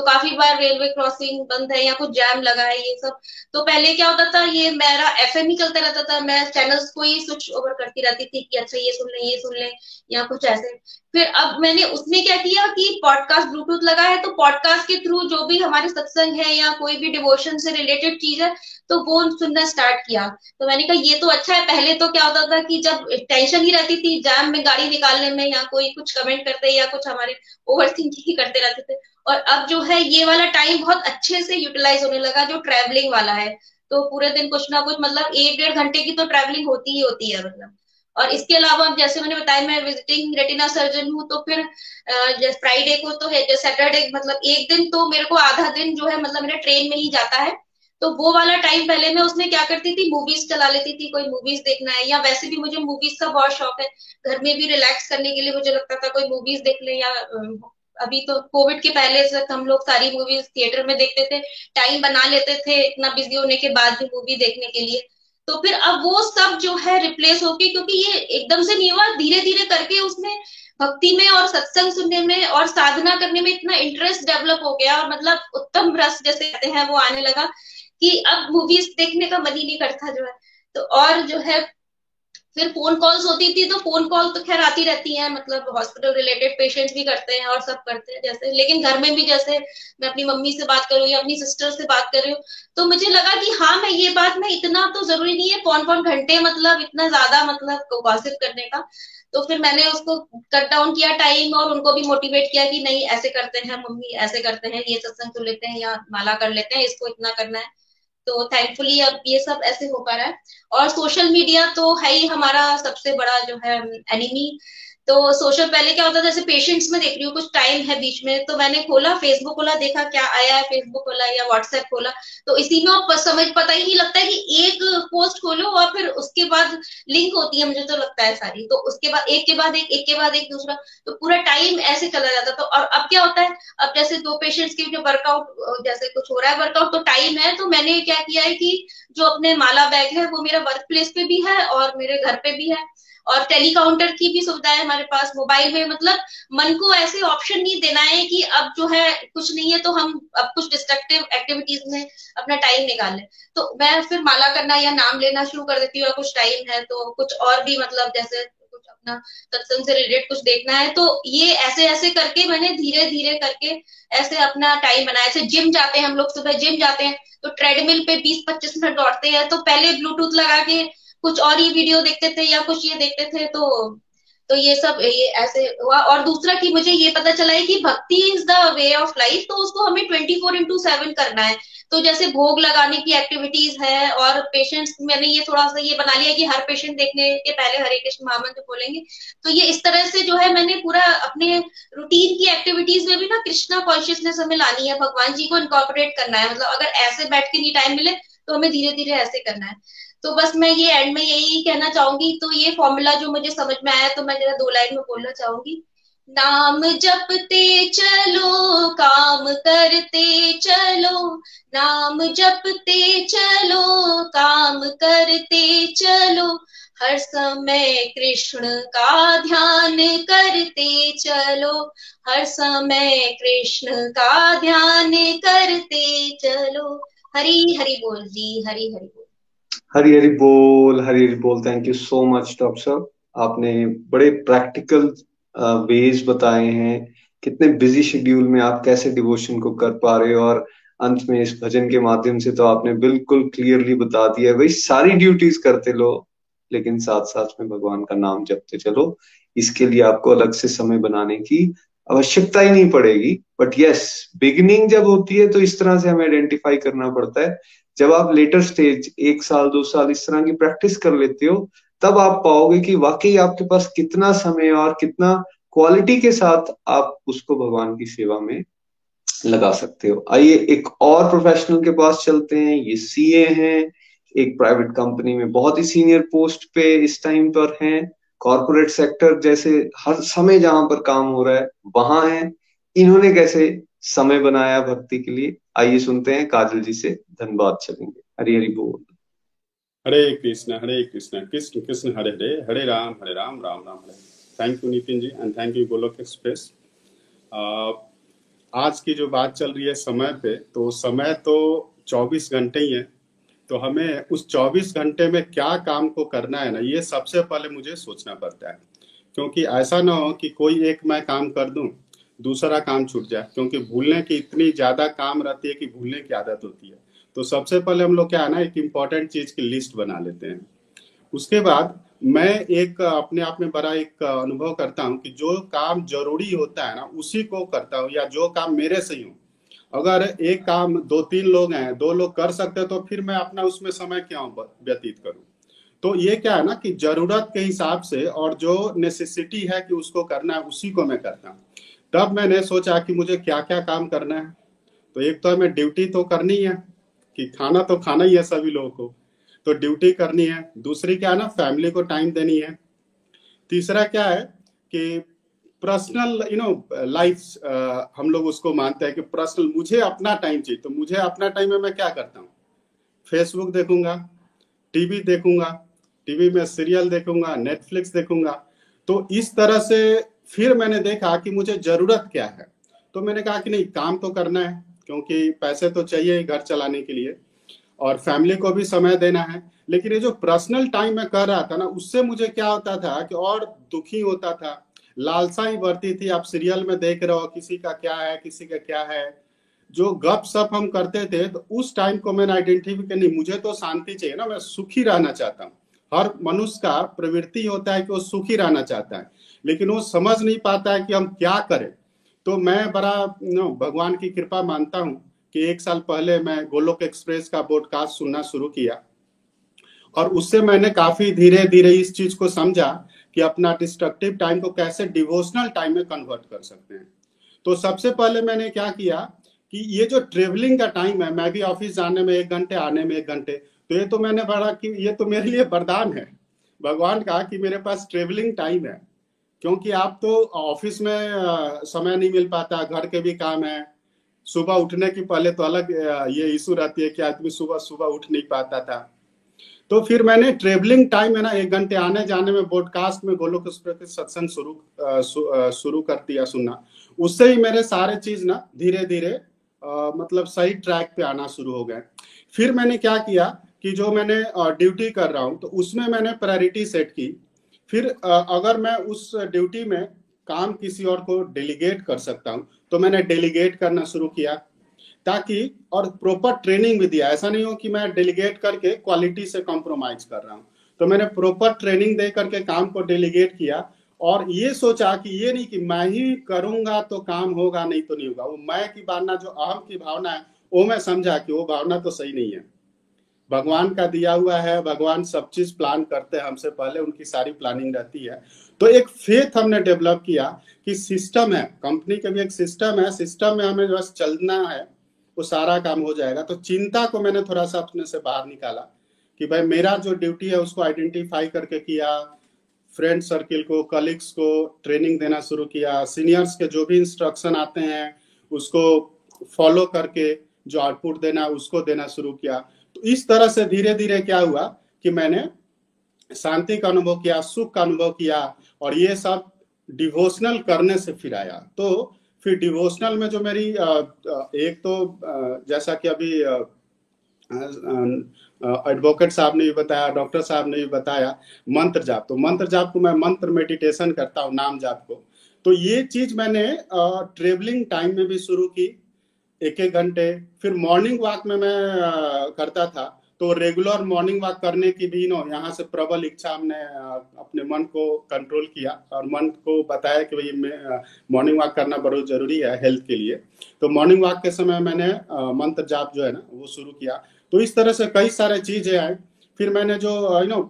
तो काफ़ी बार रेलवे क्रॉसिंग बंद है या कुछ जैम लगा है ये सब। तो पहले क्या होता था, ये मेरा एफ़ एम ही चलता रहता था। मैं चैनल्स को ही स्विच ओवर करती रहती थी कि अच्छा ये सुन लें, ये सुन लें, या कुछ ऐसे। फिर अब मैंने उसमें क्या किया कि पॉडकास्ट ब्लूटूथ लगा है तो पॉडकास्ट के थ्रू जो भी हमारे सत्संग है या कोई भी डिवोशन से रिलेटेड चीज़ है तो वो सुनना स्टार्ट किया। तो मैंने कहा, ये तो अच्छा है, पहले तो क्या होता था कि जब टेंशन ही रहती थी जैम में गाड़ी निकालने में या कोई कुछ कमेंट करते या कुछ हमारे ओवर थिंकिंग ही करते रहते थे। और अब जो है, ये वाला टाइम बहुत अच्छे से यूटिलाइज होने लगा, जो ट्रेवलिंग वाला है। तो पूरे दिन कुछ ना कुछ मतलब एक डेढ़ घंटे की तो ट्रेवलिंग होती ही होती है मतलब। और इसके अलावा जैसे मैंने बताया, मैं विजिटिंग रेटिना सर्जन हूँ तो फिर फ्राइडे को तो है सैटरडे मतलब एक दिन तो मेरे को आधा दिन जो है मतलब मेरा ट्रेन में ही जाता है। तो वो वाला टाइम पहले मैं उसमें क्या करती थी? मूवीज़ चला लेती थी, कोई मूवीज़ देखना है, या वैसे भी मुझे मूवीज़ का बहुत शौक है। घर में भी रिलैक्स करने के लिए मुझे लगता था कोई मूवीज़ देख ले या अभी तो कोविड के पहले से हम लोग सारी मूवीज़ थिएटर में देखते थे टाइम बना लेते थे इतना बिज़ी होने के बाद भी मूवी देखने के लिए। तो फिर अब वो सब जो है रिप्लेस होके, क्योंकि ये एकदम से नहीं हुआ धीरे धीरे करके उसमें भक्ति में और सत्संग सुनने में और साधना करने में इतना इंटरेस्ट डेवलप हो गया और मतलब उत्तम रस जैसे कहते हैं वो आने लगा। कि अब मूवीज़ देखने का मन ही नहीं करता जो है। तो और जो है, फिर फ़ोन कॉल्स होती थी तो फ़ोन कॉल तो खैर आती रहती है मतलब हॉस्पिटल रिलेटेड पेशेंट्स भी करते हैं और सब करते हैं जैसे। लेकिन घर में भी जैसे मैं अपनी मम्मी से बात करूँ या अपनी सिस्टर से बात कर रही हूँ तो मुझे लगा कि हाँ मैं ये बात, मैं इतना तो ज़रूरी नहीं है कौन कौन घंटे मतलब इतना ज़्यादा मतलब गॉसिप करने का। तो फिर मैंने उसको कट डाउन किया टाइम और उनको भी मोटिवेट किया कि नहीं, ऐसे करते हैं, मम्मी ऐसे करते हैं, ये सत्संग सुन लेते हैं या माला कर लेते हैं, इसको इतना करना है। तो थैंकफुली अब ये सब ऐसे हो पा रहा है। और सोशल मीडिया तो है ही हमारा सबसे बड़ा जो है एनिमी तो सोशल, पहले क्या होता था, जैसे पेशेंट्स में देख रही हूँ, कुछ टाइम है बीच में तो मैंने खोला फेसबुक खोला, देखा क्या आया है फेसबुक खोला या व्हाट्सएप खोला तो इसी में आप समझ, पता ही नहीं लगता है कि एक पोस्ट खोलो और फिर उसके बाद लिंक होती है, मुझे तो लगता है सारी तो उसके बाद, एक के बाद एक एक के बाद एक दूसरा तो पूरा टाइम ऐसे चला जाता तो और अब क्या होता है, अब जैसे दो पेशेंट्स के जो वर्कआउट जैसे कुछ हो रहा है वर्कआउट तो टाइम है तो मैंने क्या किया है कि जो अपने माला बैग है, वो मेरा वर्क प्लेस पे भी है और मेरे घर पे भी है और टेलीकाउंटर की भी सुविधा है हमारे पास, मोबाइल में मतलब मन को ऐसे ऑप्शन नहीं देना है कि अब जो है कुछ नहीं है तो हम अब कुछ डिस्ट्रक्टिव एक्टिविटीज़ में अपना टाइम निकालें। तो मैं फिर माला करना या नाम लेना शुरू कर देती हूँ कुछ टाइम है तो कुछ और भी मतलब जैसे कुछ अपना सत्संग से रिलेटेड कुछ देखना है तो ये ऐसे ऐसे करके मैंने धीरे धीरे करके ऐसे अपना टाइम बनाया। ऐसे जिम जाते हैं हम लोग, सुबह जिम जाते हैं तो ट्रेडमिल पे 20-25 मिनट दौड़ते हैं तो पहले ब्लूटूथ लगा के कुछ और ये वीडियो देखते थे या कुछ ये देखते थे तो तो ये सब, ये ऐसे हुआ। और दूसरा कि मुझे ये पता चला है कि bhakti is the way of life तो उसको हमें ट्वेंटी फोर इंटू सेवन करना है। तो जैसे भोग लगाने की एक्टिविटीज़ है और पेशेंट्स मैंने ये थोड़ा सा ये बना लिया कि हर पेशेंट देखने के पहले हरे कृष्ण महामंत्र बोलेंगे। तो ये इस तरह से जो है मैंने पूरा अपने रूटीन की एक्टिविटीज़ में भी ना कृष्णा कॉन्शियसनेस हमें लानी है। भगवान जी को इनकॉर्पोरेट करना है। मतलब अगर ऐसे बैठ के नहीं टाइम मिले तो हमें धीरे धीरे ऐसे करना है। तो बस मैं ये एंड में यही कहना चाहूँगी तो ये फॉर्मूला जो मुझे समझ में आया तो मैं जरा दो लाइन में बोलना चाहूँगी। नाम जपते चलो, काम करते चलो। नाम जपते चलो, काम करते चलो। हर समय कृष्ण का ध्यान करते चलो। हर समय कृष्ण का ध्यान करते चलो। हरी हरी बोल जी, हरी हरी बोल। हरी हरी बोल हरी हरी बोल thank you so much doctor साहब। आपने बड़े प्रैक्टिकल वेज बताए हैं। कितने बिज़ी शेड्यूल में आप कैसे डिवोशन को कर पा रहे हो? और अंत में इस भजन के माध्यम से तो आपने बिल्कुल क्लियरली बता दिया भाई सारी ड्यूटीज़ करते लो लेकिन साथ साथ में भगवान का नाम जपते चलो। इसके लिए आपको अलग से समय बनाने की आवश्यकता ही नहीं पड़ेगी। बट यस बिगिनिंग जब होती है तो इस तरह से हमें आइडेंटिफाई करना पड़ता है। जब आप लेटर स्टेज एक साल, दो साल इस तरह की प्रैक्टिस कर लेते हो, तब आप पाओगे कि वाकई आपके पास कितना समय और कितना क्वालिटी के साथ आप उसको भगवान की सेवा में लगा सकते हो। आइए एक और प्रोफेशनल के पास चलते हैं, ये सीए हैं। एक प्राइवेट कंपनी में बहुत ही सीनियर पोस्ट पे इस टाइम पर हैं। कॉरपोरेट सेक्टर जैसे हर समय जहाँ पर काम हो रहा है, वहाँ है। इन्होंने कैसे समय बनाया भक्ति के लिए? आइए सुनते हैं काजल जी से धन्यवाद चलेंगे। हरी हरी बोल। Hare Krishna Hare Krishna Krishna Krishna, Hare Hare Hare Ram Hare Ram Ram Ram, Hare thank you Nitin ji and thank you Golok Express आज की जो बात चल रही है समय पे तो समय तो 24 घंटे ही है। तो हमें उस 24 घंटे में क्या काम को करना है ना, ये सबसे पहले मुझे सोचना पड़ता है। क्योंकि ऐसा ना हो कि कोई एक मैं काम कर दूँ दूसरा काम छूट जाए, क्योंकि भूलने की इतनी ज़्यादा काम रहती है कि भूलने की आदत होती है। तो सबसे पहले हम लोग क्या है ना, एक इंपॉर्टेंट चीज़ की लिस्ट बना लेते हैं। उसके बाद मैं एक, अपने आप में बड़ा एक अनुभव करता हूँ कि जो काम ज़रूरी होता है ना, उसी को करता हूँ, या जो काम मेरे से ही हो। अगर एक काम दो तीन लोग हैं, दो लोग कर सकते हैं तो फिर मैं अपना उसमें समय क्यों व्यतीत करूँ। तो ये क्या है ना कि ज़रूरत के हिसाब से और जो नेसेसिटी है कि उसको करना है, उसी को मैं करता हूँ। तब मैंने सोचा कि मुझे क्या क्या काम करना है। तो एक तो हमें ड्यूटी तो करनी है, कि खाना तो खाना ही है सभी लोगों को। तो ड्यूटी करनी है। दूसरी क्या है ना, फैमिली को टाइम देनी है। तीसरा क्या है कि पर्सनल यू नो लाइफ हम लोग उसको मानते हैं कि पर्सनल, मुझे अपना टाइम चाहिए। तो मुझे अपना टाइम में मैं क्या करता हूँ? फेसबुक देखूँगा, टीवी देखूँगा, टीवी में सीरियल देखूँगा नेटफ्लिक्स देखूँगा। तो इस तरह से फिर मैंने देखा कि मुझे ज़रूरत क्या है। तो मैंने कहा कि नहीं, काम तो करना है, क्योंकि पैसे तो चाहिए घर चलाने के लिए, और फैमिली को भी समय देना है। लेकिन ये जो पर्सनल टाइम मैं कर रहा था ना, उससे मुझे क्या होता था कि और दुखी होता था। लालसा ही बढ़ती थी। आप सीरियल में देख रहे हो किसी का क्या है, किसी का क्या है। जो गप सप हम करते थे तो उस टाइम को मैंने आइडेंटिफाई कर नहीं, मुझे तो शांति चाहिए ना, मैं सुखी रहना चाहता हूँ। हर मनुष्य का प्रवृत्ति होता है कि वो सुखी रहना चाहता है। लेकिन वो समझ नहीं पाता है कि हम क्या करें। तो मैं बड़ा भगवान की कृपा मानता हूँ कि एक साल पहले मैं गोलोक एक्सप्रेस का पॉडकास्ट सुनना शुरू किया। और उससे मैंने काफ़ी धीरे धीरे इस चीज़ को समझा कि अपना डिस्ट्रक्टिव टाइम को कैसे डिवोशनल टाइम में कन्वर्ट कर सकते हैं। तो सबसे पहले मैंने क्या किया कि ये जो ट्रेवलिंग का टाइम है मैं भी ऑफ़िस जाने में एक घंटे, आने में एक घंटे तो ये तो मैंने बड़ा कि, ये तो मेरे लिए वरदान है। भगवान का कि मेरे पास ट्रेवलिंग टाइम है। क्योंकि आप तो ऑफ़िस में समय नहीं मिल पाता, घर के भी काम है। सुबह उठने की पहले तो अलग ये इशू रहती है कि आदमी सुबह सुबह उठ नहीं पाता था। तो फिर मैंने ट्रेवलिंग टाइम है ना, एक घंटे आने जाने में ब्रॉडकास्ट में गोलोक सत्संग शुरू शुरू कर दिया सुनना। उससे ही मेरे सारे चीज़ ना धीरे धीरे मतलब सही ट्रैक पे आना शुरू हो गए। फिर मैंने क्या किया कि जो मैंने ड्यूटी कर रहा हूँ तो उसमें मैंने प्रायोरिटी सेट की। फिर अगर मैं उस ड्यूटी में काम किसी और को डेलीगेट कर सकता हूँ तो मैंने डेलीगेट करना शुरू किया ताकि, और प्रॉपर ट्रेनिंग भी दिया। ऐसा नहीं हो कि मैं डेलीगेट करके क्वालिटी से कॉम्प्रोमाइज कर रहा हूँ। तो मैंने प्रॉपर ट्रेनिंग दे करके काम को डेलीगेट किया और ये सोचा कि ये नहीं कि मैं ही करूँगा तो काम होगा, नहीं तो नहीं होगा। वो मैं की भावना, जो अहम की भावना है, वो मैं समझा कि वो भावना तो सही नहीं है। भगवान का दिया हुआ है, भगवान सब चीज़ प्लान करते हैं हमसे पहले, उनकी सारी प्लानिंग रहती है। तो एक फेथ हमने डेवलप किया कि सिस्टम है कंपनी का भी एक सिस्टम है सिस्टम में हमें बस चलना है, वो सारा काम हो जाएगा। तो चिंता को मैंने थोड़ा सा अपने से बाहर निकाला कि भाई मेरा जो ड्यूटी है उसको आइडेंटिफाई करके किया फ्रेंड सर्किल को कलीग्स को ट्रेनिंग देना शुरू किया सीनियर्स के जो भी इंस्ट्रक्शन आते हैं, उसको फॉलो करके जो आउटपुट देना, उसको देना शुरू किया। तो इस तरह से धीरे धीरे क्या हुआ कि मैंने शांति का अनुभव किया, सुख का अनुभव किया और ये सब डिवोशनल करने से फिर आया। तो फिर डिवोशनल में जो मेरी एक तो जैसा कि अभी एडवोकेट साहब ने भी बताया डॉक्टर साहब ने भी बताया, मंत्र जाप। तो मंत्र जाप को मैं मंत्र मेडिटेशन करता हूँ, नाम जाप को। तो ये चीज़ मैंने ट्रेवलिंग टाइम में भी शुरू की। एक एक घंटे। फिर मॉर्निंग वॉक में मैं करता था। तो रेगुलर मॉर्निंग वॉक करने की भी नो, यहाँ से प्रबल इच्छा हमने अपने मन को कंट्रोल किया और मन को बताया कि भाई मॉर्निंग वॉक करना बहुत ज़रूरी है हेल्थ के लिए। तो मॉर्निंग वॉक के समय मैंने मंत्र जाप जो है ना, वो शुरू किया। तो इस तरह से कई सारे चीज़ें आए। फिर मैंने जो यू नो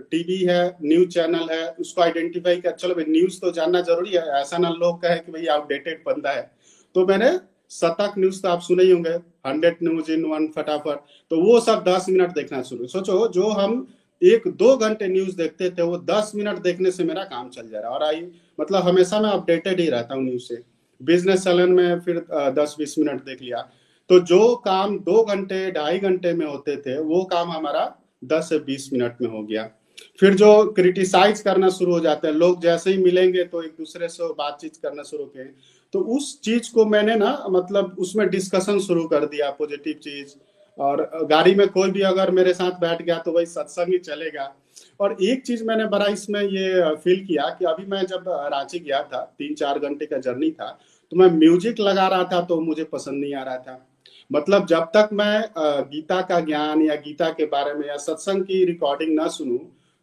टीवी है न्यूज़ चैनल है, उसको आइडेंटिफाई किया। चलो भाई न्यूज़ तो जानना ज़रूरी है। ऐसा ना लोग कहे कि भाई आउटडेटेड बंदा है। तो मैंने शतक न्यूज़ तो आप सुने ही होंगे हंड्रेड न्यूज़ इन वन फटाफट। तो वो सब दस मिनट देखना शुरू। सोचो, जो हम एक दो घंटे न्यूज़ देखते थे, वो दस मिनट देखने से मेरा काम चल जा रहा है। और आई मतलब हमेशा मैं अपडेटेड ही रहता हूँ न्यूज़ से। बिज़नेस चलन में फिर दस बीस मिनट देख लिया। तो जो काम दो घंटे, ढाई घंटे में होते थे, वो काम हमारा दस से बीस मिनट में हो गया। फिर जो क्रिटिसाइज करना शुरू हो जाते हैं, लोग जैसे ही मिलेंगे तो एक दूसरे से बातचीत करना शुरू किए। तो उस चीज़ को मैंने ना मतलब उसमें डिस्कशन शुरू कर दिया पॉजिटिव चीज़। और गाड़ी में कोई भी अगर मेरे साथ बैठ गया तो वही सत्संग ही चलेगा। और एक चीज़ मैंने बड़ा इसमें ये फील किया कि अभी मैं जब रांची गया था तीन चार घंटे का जर्नी था तो मैं म्यूज़िक लगा रहा था तो मुझे पसंद नहीं आ रहा था। मतलब जब तक मैं गीता का ज्ञान या गीता के बारे में या सत्संग की रिकॉर्डिंग ना सुनूं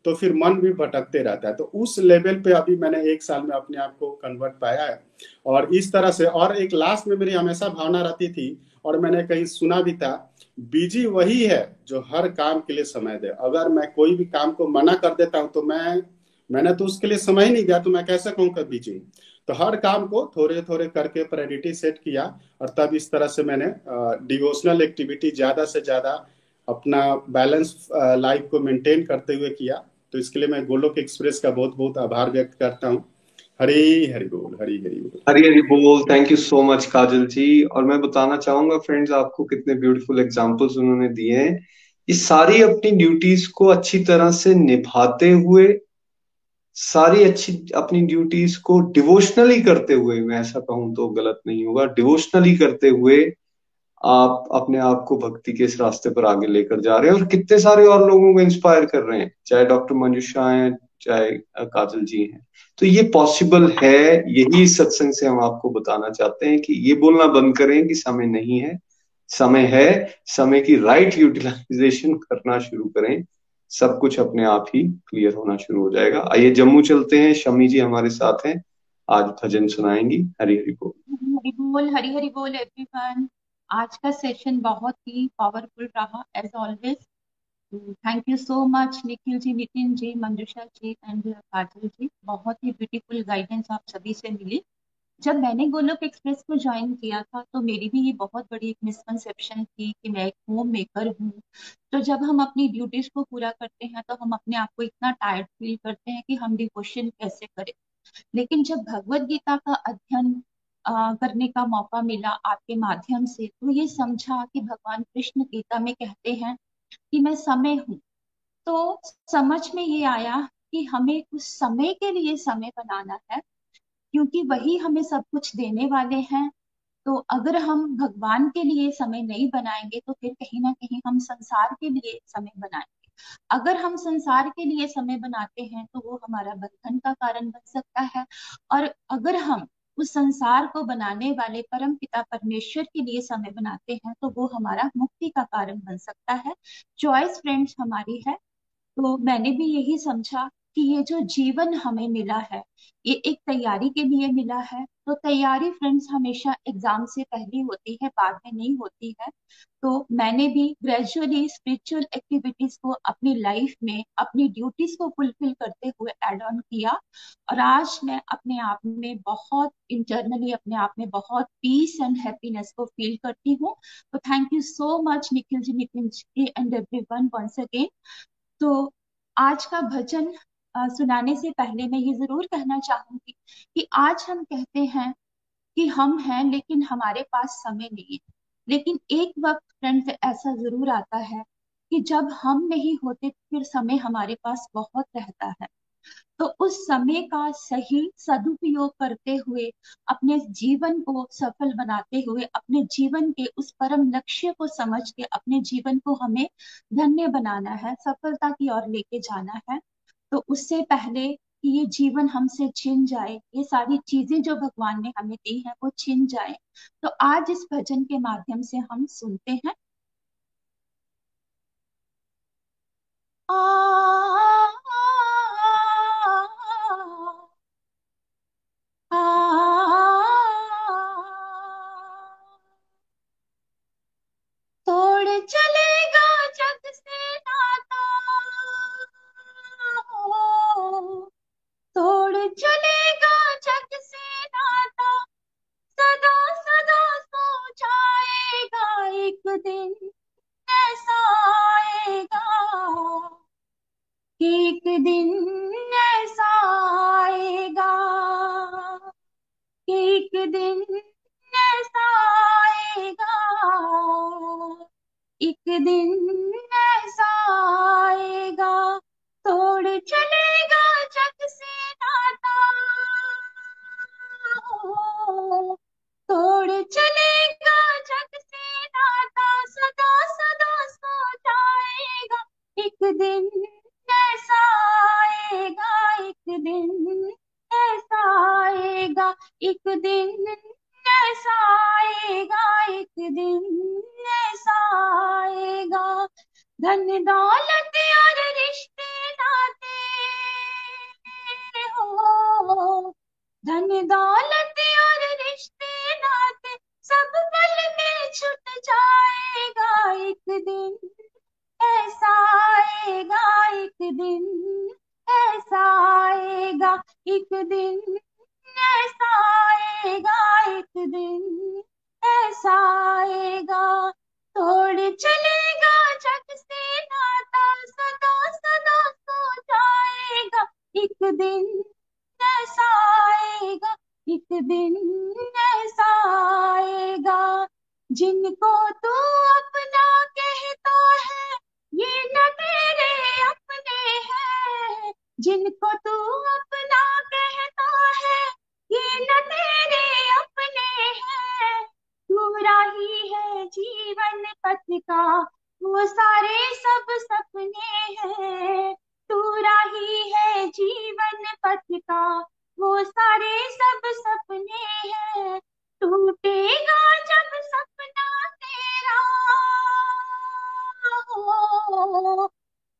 तो फिर मन भी भटकते रहता है। तो उस लेवल पे अभी मैंने एक साल में अपने आप को कन्वर्ट पाया है। और इस तरह से, और एक लास्ट में मेरी हमेशा भावना रहती थी, और मैंने कहीं सुना भी था बिज़ी वही है जो हर काम के लिए समय दे। अगर मैं कोई भी काम को मना कर देता हूँ तो मैं, मैंने तो उसके लिए समय ही नहीं दिया तो मैं कैसे कर बिज़ी तो हर काम को थोड़े थोड़े करके प्रायोरिटी सेट किया, और तब इस तरह से मैंने डिवोशनल एक्टिविटी ज़्यादा से ज़्यादा अपना बैलेंस लाइफ को मेंटेन करते हुए किया। तो इसके लिए मैं गोलोक एक्सप्रेस का बहुत बहुत आभार व्यक्त करता हूँ। हरी हरी बोल, हरी हरी बोल। हरी हरी बोल thank you so much Kajal ji. और मैं बताना चाहूँगा फ्रेंड्स आपको कितने ब्यूटीफुल एग्जांपल्स उन्होंने दिए हैं। ये सारी अपनी ड्यूटीज़ को अच्छी तरह से निभाते हुए, सारी अच्छी, अपनी ड्यूटीज़ को डिवोशनली करते हुए, मैं ऐसा कहूँ तो गलत नहीं होगा डिवोशनली करते हुए आप अपने आप को भक्ति के इस रास्ते पर आगे लेकर जा रहे हैं और कितने सारे और लोगों को इंस्पायर कर रहे हैं, चाहे डॉक्टर मंजुषा हैं, चाहे काजल जी हैं। तो ये पॉसिबल है, यही सत्संग से हम आपको बताना चाहते हैं कि ये बोलना बंद करें कि समय नहीं है। समय है, समय की राइट यूटिलाइजेशन करना शुरू करें। सब कुछ अपने आप ही क्लियर होना शुरू हो जाएगा। आइए, जम्मू चलते हैं। शमी जी हमारे साथ हैं। आज भजन सुनाएँगी। हरी हरी बोल। हरी बोल, हरी हरी बोल एवरीवन आज का सेशन बहुत ही पावरफुल रहा as always thank you so much Nikhil ji Nitin ji Manjusha ji and Kajal ji बहुत ही ब्यूटीफुल गाइडेंस आप सभी से मिली। जब मैंने गोलोक एक्सप्रेस को ज्वाइन किया था तो मेरी भी ये बहुत बड़ी एक मिसकंसेप्शन थी कि मैं एक होम मेकर हूँ। तो जब हम अपनी ड्यूटीज़ को पूरा करते हैं तो हम अपने आप को इतना टायर्ड फील करते हैं कि हम डिवोशन कैसे करें। लेकिन जब भगवत गीता का अध्ययन करने का मौका मिला आपके माध्यम से तो ये समझा कि भगवान कृष्ण गीता में कहते हैं कि मैं समय हूँ। तो समझ में ये आया कि हमें कुछ समय के लिए समय बनाना है, क्योंकि वही हमें सब कुछ देने वाले हैं। तो अगर हम भगवान के लिए समय नहीं बनाएँगे तो फिर कहीं ना कहीं हम संसार के लिए समय बनाएँगे। अगर हम संसार के लिए समय बनाते हैं तो वो हमारा बंधन का कारण बन सकता है। और अगर हम उस संसार को बनाने वाले परम पिता परमेश्वर के लिए समय बनाते हैं तो वो हमारा मुक्ति का कारण बन सकता है। चॉइस फ्रेंड्स हमारी है। तो मैंने भी यही समझा। कि ये जो जीवन हमें मिला है, ये एक तैयारी के लिए मिला है। तो तैयारी फ्रेंड्स हमेशा एग्ज़ाम से पहले होती है, बाद में नहीं होती है। तो मैंने भी ग्रेजुअली स्पिरिचुअल एक्टिविटीज़ को अपनी लाइफ में, अपनी ड्यूटीज़ को फुलफिल करते हुए एड ऑन किया। और आज मैं अपने आप में बहुत इंटरनली अपने आप में बहुत पीस एंड हैप्पीनेस को फील करती हूँ। तो thank you so much Nikhil ji Nitin ji and everyone once again तो आज का भजन सुनाने से पहले मैं ये ज़रूर कहना चाहूँगी कि आज हम कहते हैं कि हम हैं, लेकिन हमारे पास समय नहीं है। लेकिन एक वक्त फ्रेंड्स ऐसा ज़रूर आता है कि जब हम नहीं होते, फिर समय हमारे पास बहुत रहता है। तो उस समय का सही सदुपयोग करते हुए, अपने जीवन को सफल बनाते हुए, अपने जीवन के उस परम लक्ष्य को समझ के, अपने जीवन को हमें धन्य बनाना है, सफलता की ओर लेके जाना है। तो उससे पहले कि ये जीवन हमसे छिन जाए ये सारी चीज़ें जो भगवान ने हमें दी हैं वो छिन जाए तो आज इस भजन के माध्यम से हम सुनते हैं आ, आ, तोड़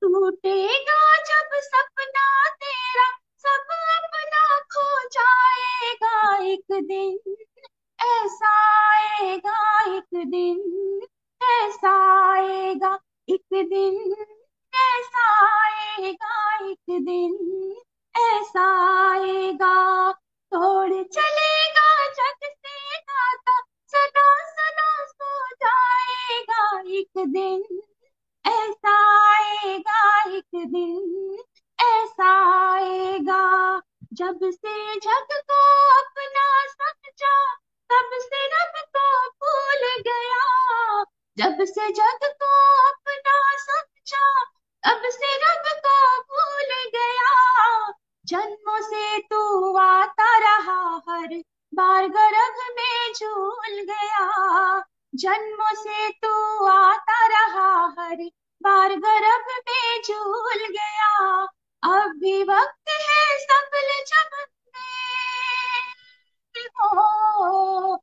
टूटेगा जब सपना तेरा सब अपना खो जाएगा एक दिन। ऐसा आएगा एक दिन। ऐसा आएगा एक दिन। ऐसा आएगा एक दिन। ऐसा आएगा। तोड़ चलेगा जग से नाता। सदा सदा सो जाएगा एक दिन। आएगा एक दिन, ऐसा आएगा। जब से जग को अपना समझा, तब से रब को भूल गया। जब से जग को अपना समझा, तब से रब को भूल गया। जन्मों से तू आता रहा, हर बार गर्भ में झूल गया। जन्मों से तू आता रहा, हर बार गर्भ में झूल गया। अब भी वक्त है सकल चमकने। हो,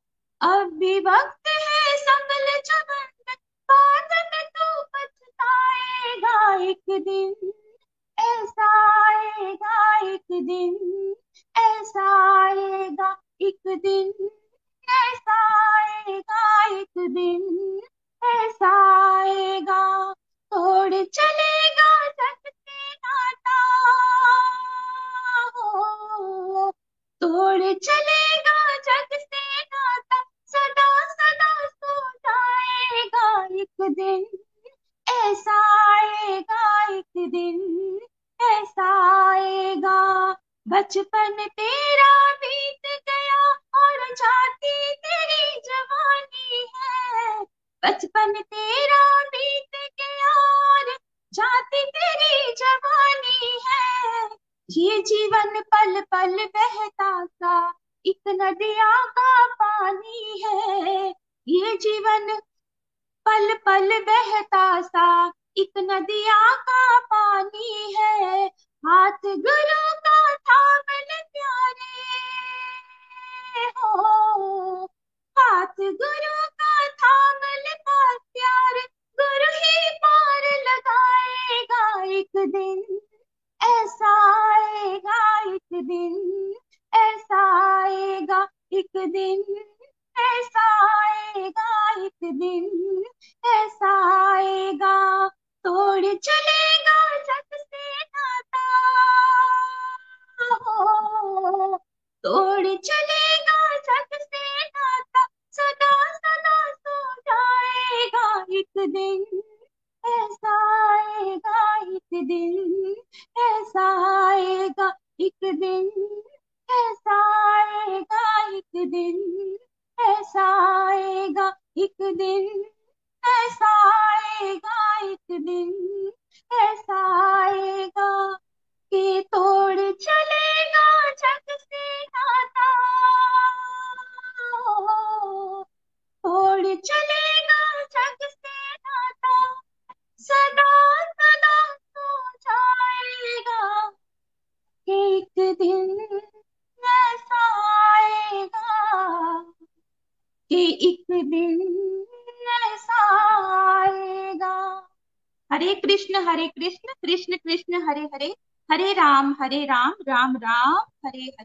अब भी वक्त है सकल चमकने। बाद में तू पछताएगा एक दिन। ऐसा आएगा एक दिन। ऐसा आएगा एक दिन। ऐसा आएगा एक दिन। ऐसा आएगा तोड़ चलेगा जग से नाता। तोड़ चलेगा जग से नाता। सदा सदा सो जाएगा एक दिन। ऐसा आएगा एक दिन। ऐसा आएगा। बचपन तेरा बीत गया और जाती तेरी जवानी है। बचपन तेरा बीत गया और जाती तेरी जवानी है। ये जीवन पल पल बहता सा एक नदिया का पानी है। ये जीवन पल पल बहता सा एक नदिया का पानी है। हाथ गुरु का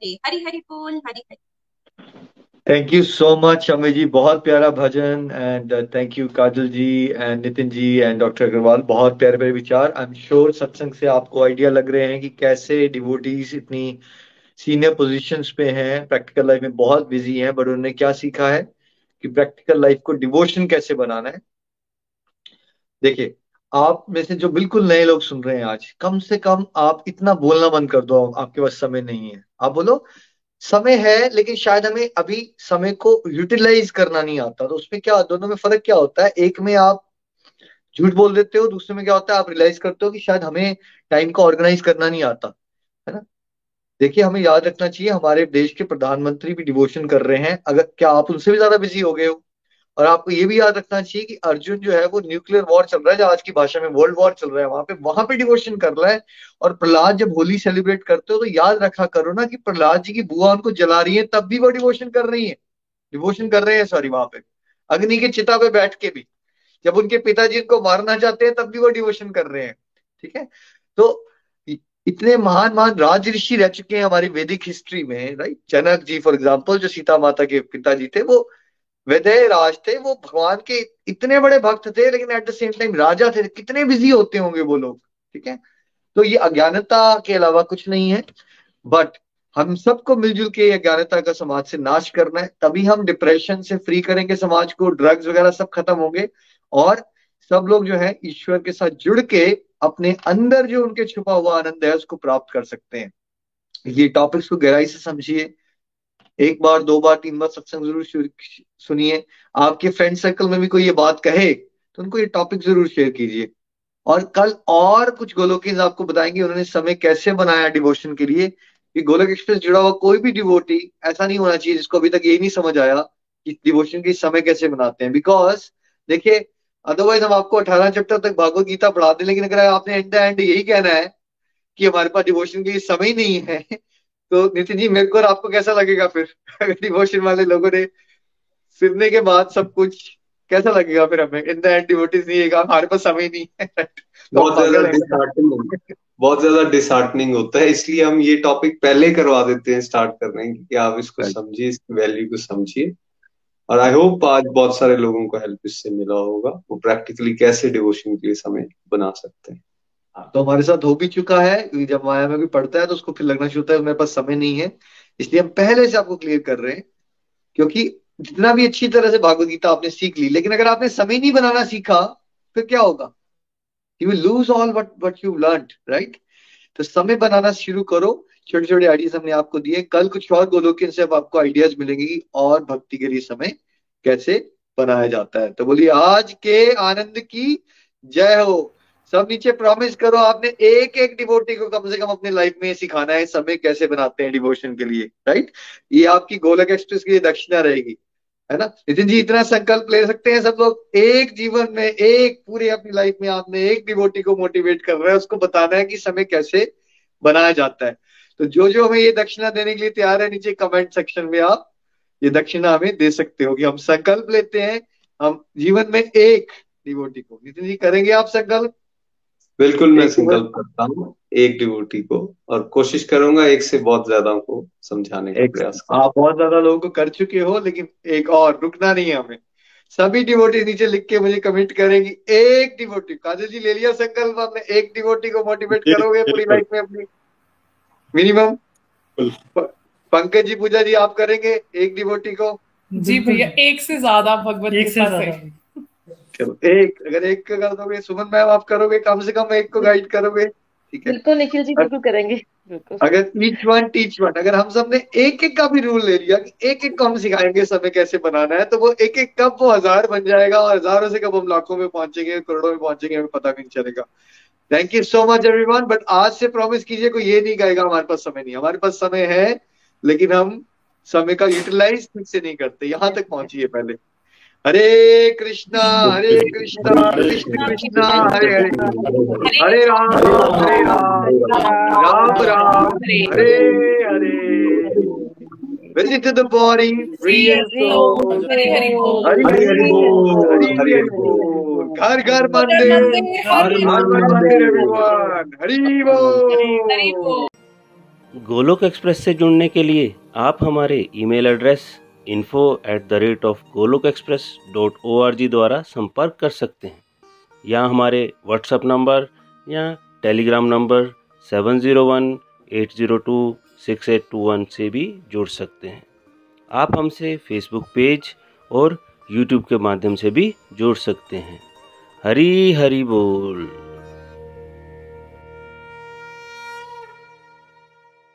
हरे हरे, हरि बोल, Hare Hare. Thank you so much Amit ji बहुत प्यारा भजन and thank you Kajal ji and Nitin ji and doctor Agarwal बहुत प्यारे प्यारे विचार। आई एम श्योर सत्संग से आपको आइडिया लग रहे हैं कि कैसे डिवोटीज इतनी सीनियर पोजीशंस पे हैं। प्रैक्टिकल लाइफ में बहुत बिज़ी हैं बट उन्होंने क्या सीखा है कि प्रैक्टिकल लाइफ को डिवोशन कैसे बनाना है? देखिए, आप में से जो बिल्कुल नए लोग सुन रहे हैं आज, कम से कम आप इतना बोलना बंद कर दो, आपके पास समय नहीं है। आप बोलो, समय है, लेकिन शायद हमें अभी समय को यूटिलाइज करना नहीं आता। तो उसमें क्या, दोनों में फ़र्क क्या होता है? एक में आप झूठ बोल देते हो, दूसरे में क्या होता है, आप रियलाइज़ करते हो कि शायद हमें टाइम को ऑर्गेनाइज करना नहीं आता, है ना? देखिए, हमें याद रखना चाहिए, हमारे देश के प्रधानमंत्री भी डिवोशन कर रहे हैं। अगर, क्या आप उनसे भी ज़्यादा बिज़ी हो गए हो? और आपको ये भी याद रखना चाहिए कि अर्जुन जो है वो न्यूक्लियर वॉर चल रहा है, जो आज की भाषा में वर्ल्ड वॉर चल रहा है, वहाँ पे वहाँ पे डिवोशन कर रहा है। और प्रहलाद जब होली सेलिब्रेट करते हो तो याद रखा करो ना कि प्रहलाद जी की बुआ उनको जला रही है, तब भी वो डिवोशन कर रही है। डिवोशन कर रहे हैं सॉरी वहाँ पे। अग्नि की चिता पे बैठ के भी। जब उनके पिताजी उनको मारना चाहते हैं, तब भी वो डिवोशन कर रहे हैं, ठीक है? तो इतने महान महान राज ऋषि रह चुके हैं हमारी वैदिक हिस्ट्री में right Janak ji for example जो सीता माता के पिताजी थे, वो वैदय राज थे, वो भगवान के इतने बड़े भक्त थे, लेकिन एट द सेम टाइम राजा थे, कितने बिज़ी होते होंगे वो लोग, ठीक है? तो ये अज्ञानता के अलावा कुछ नहीं है बट हम सबको मिलजुल के अज्ञानता का समाज से नाश करना है, तभी हम डिप्रेशन से फ्री करेंगे, समाज को ड्रग्स वगैरह सब खत्म होंगे, और सब लोग जो है, ईश्वर के साथ जुड़ के अपने अंदर जो उनके छुपा हुआ आनंद है, उसको प्राप्त कर सकते हैं। ये टॉपिक्स को गहराई से समझिए एक बार, दो बार, तीन बार सत्संग ज़रूर सुनिए। आपके फ्रेंड सर्कल में भी कोई ये बात कहे तो उनको ये टॉपिक ज़रूर शेयर कीजिए। और कल और कुछ गोलोकी आपको बताएँगे, उन्होंने समय कैसे बनाया डिवोशन के लिए। कि गोलक एक्सप्रेस जुड़ा हुआ कोई भी डिवोटी ऐसा नहीं होना चाहिए जिसको अभी तक यही नहीं समझ आया कि डिवोशन के समय कैसे बनाते हैं। बिकॉज़ देखिए अदरवाइज़ हम आपको अठारह चैप्टर तक भागवत गीता पढ़ा दें लेकिन अगर आपने एंड एंड यही कहना है कि हमारे पास डिवोशन के लिए समय नहीं है तो नितिन जी मेरे को और आपको कैसा लगेगा फिर? अगर डिवोशन वाले लोगों ने सुनने के बाद सब कुछ कैसा लगेगा फिर हमें? इन द एंड डिवोटीज नहीं है हमारे पास समय नहीं है। तो बहुत ज़्यादा डिसहार्टनिंग बहुत ज़्यादा डिसहार्टनिंग होता है। इसलिए हम ये टॉपिक पहले करवा देते हैं स्टार्ट करने की कि आप इसको समझिए इसकी वैल्यू को समझिए। और आई होप आज बहुत सारे लोगों को हेल्प इससे मिला होगा। वो प्रैक्टिकली कैसे डिवोशन के लिए समय बना सकते हैं हाँ, तो हमारे साथ हो भी चुका है जब माया में भी पढ़ता है तो उसको फिर लगना शुरू होता है, मेरे पास समय नहीं है। इसलिए हम पहले से आपको क्लियर कर रहे हैं, क्योंकि जितना भी अच्छी तरह से भागवत गीता आपने सीख ली, लेकिन अगर आपने समय नहीं बनाना सीखा, फिर क्या होगा? You will lose all what what you learn right तो समय बनाना शुरू करो। छोटे छोटे आइडियाज़ हमने आपको दिए कल कुछ और गोलोकिन से आपको आइडियाज़ मिलेंगे कि और भक्ति के लिए समय कैसे बनाया जाता है। तो बोलिए, आज के आनंद की जय हो। सब नीचे प्रॉमिस करो, आपने एक एक डिवोटी को कम से कम अपने लाइफ में सिखाना है समय कैसे बनाते हैं डिवोशन के लिए राइट ये आपकी गोलक एक्सप्रेस की दक्षिणा रहेगी, है ना? नितिन जी, इतना संकल्प ले सकते हैं सब लोग? एक जीवन में, एक पूरे अपनी लाइफ में आपने एक डिवोटी को मोटिवेट कर रहे हैं, उसको बताना है कि समय कैसे बनाया जाता है। तो जो जो हमें ये दक्षिणा देने के लिए तैयार है, नीचे कमेंट सेक्शन में आप ये दक्षिणा हमें दे सकते हो कि हम संकल्प लेते हैं, हम जीवन में एक डिवोटी को। नितिन जी, करेंगे आप संकल्प? बिल्कुल मैं संकल्प करता हूँ एक डिवोटी को और कोशिश करूँगा एक से बहुत ज़्यादा को समझाने का प्रयास आप बहुत ज़्यादा लोगों को कर चुके हो लेकिन एक और रुकना नहीं है हमें। सभी डिवोटी नीचे लिख के मुझे कमेंट करेंगी एक डिवोटी। काजल जी ले लिया संकल्प आपने एक डिवोटी को मोटिवेट करोगे पूरी लाइफ में अपनी। मिनिमम पंकज जी पूजा जी आप करेंगे एक डिवोटी को? जी भैया एक से ज़्यादा भगवत एक से। ज़्यादा। चलो एक अगर एक का कर दोगे सुमन मैम आप करोगे कम से कम एक को गाइड करोगे ठीक है? बिल्कुल निखिल जी बिल्कुल करेंगे। अगर टीच वन टीच वन अगर हम सबने एक एक का भी रूल ले लिया कि एक एक को हम सिखाएँगे समय कैसे बनाना है तो वो एक एक कब वो हज़ार बन जाएगा और हज़ारों से कब हम लाखों में पहुँचेंगे करोड़ों में पहुँचेंगे हमें पता भी नहीं चलेगा। Thank you so much everyone but आज से प्रॉमिस कीजिए कोई ये नहीं कहेगा हमारे पास समय नहीं हमारे पास समय है लेकिन हम समय का यूटिलाइज ठीक से नहीं करते यहाँ तक पहुंचिए पहले। हरे कृष्णा हरे कृष्णा कृष्ण कृष्णा हरे हरे हरे राम हरे Ram Ram Ram Hare Hare Visit to the body, free and soul. Hari Hari Bol. Hari Hari Bol. Hari Hari Bol. घर घर मंदिर हर मंदिर एवरीवन हरि बोल गोलोक एक्सप्रेस से जुड़ने के लिए आप हमारे email address info at the rate of Golok Express dot O R G द्वारा संपर्क कर सकते हैं। या हमारे व्हाट्सएप नंबर या Telegram number seven zero one eight zero two six eight two one से भी जुड़ सकते हैं। आप हमसे फेसबुक पेज और यूट्यूब के माध्यम से भी जुड़ सकते हैं। हरी हरी बोल।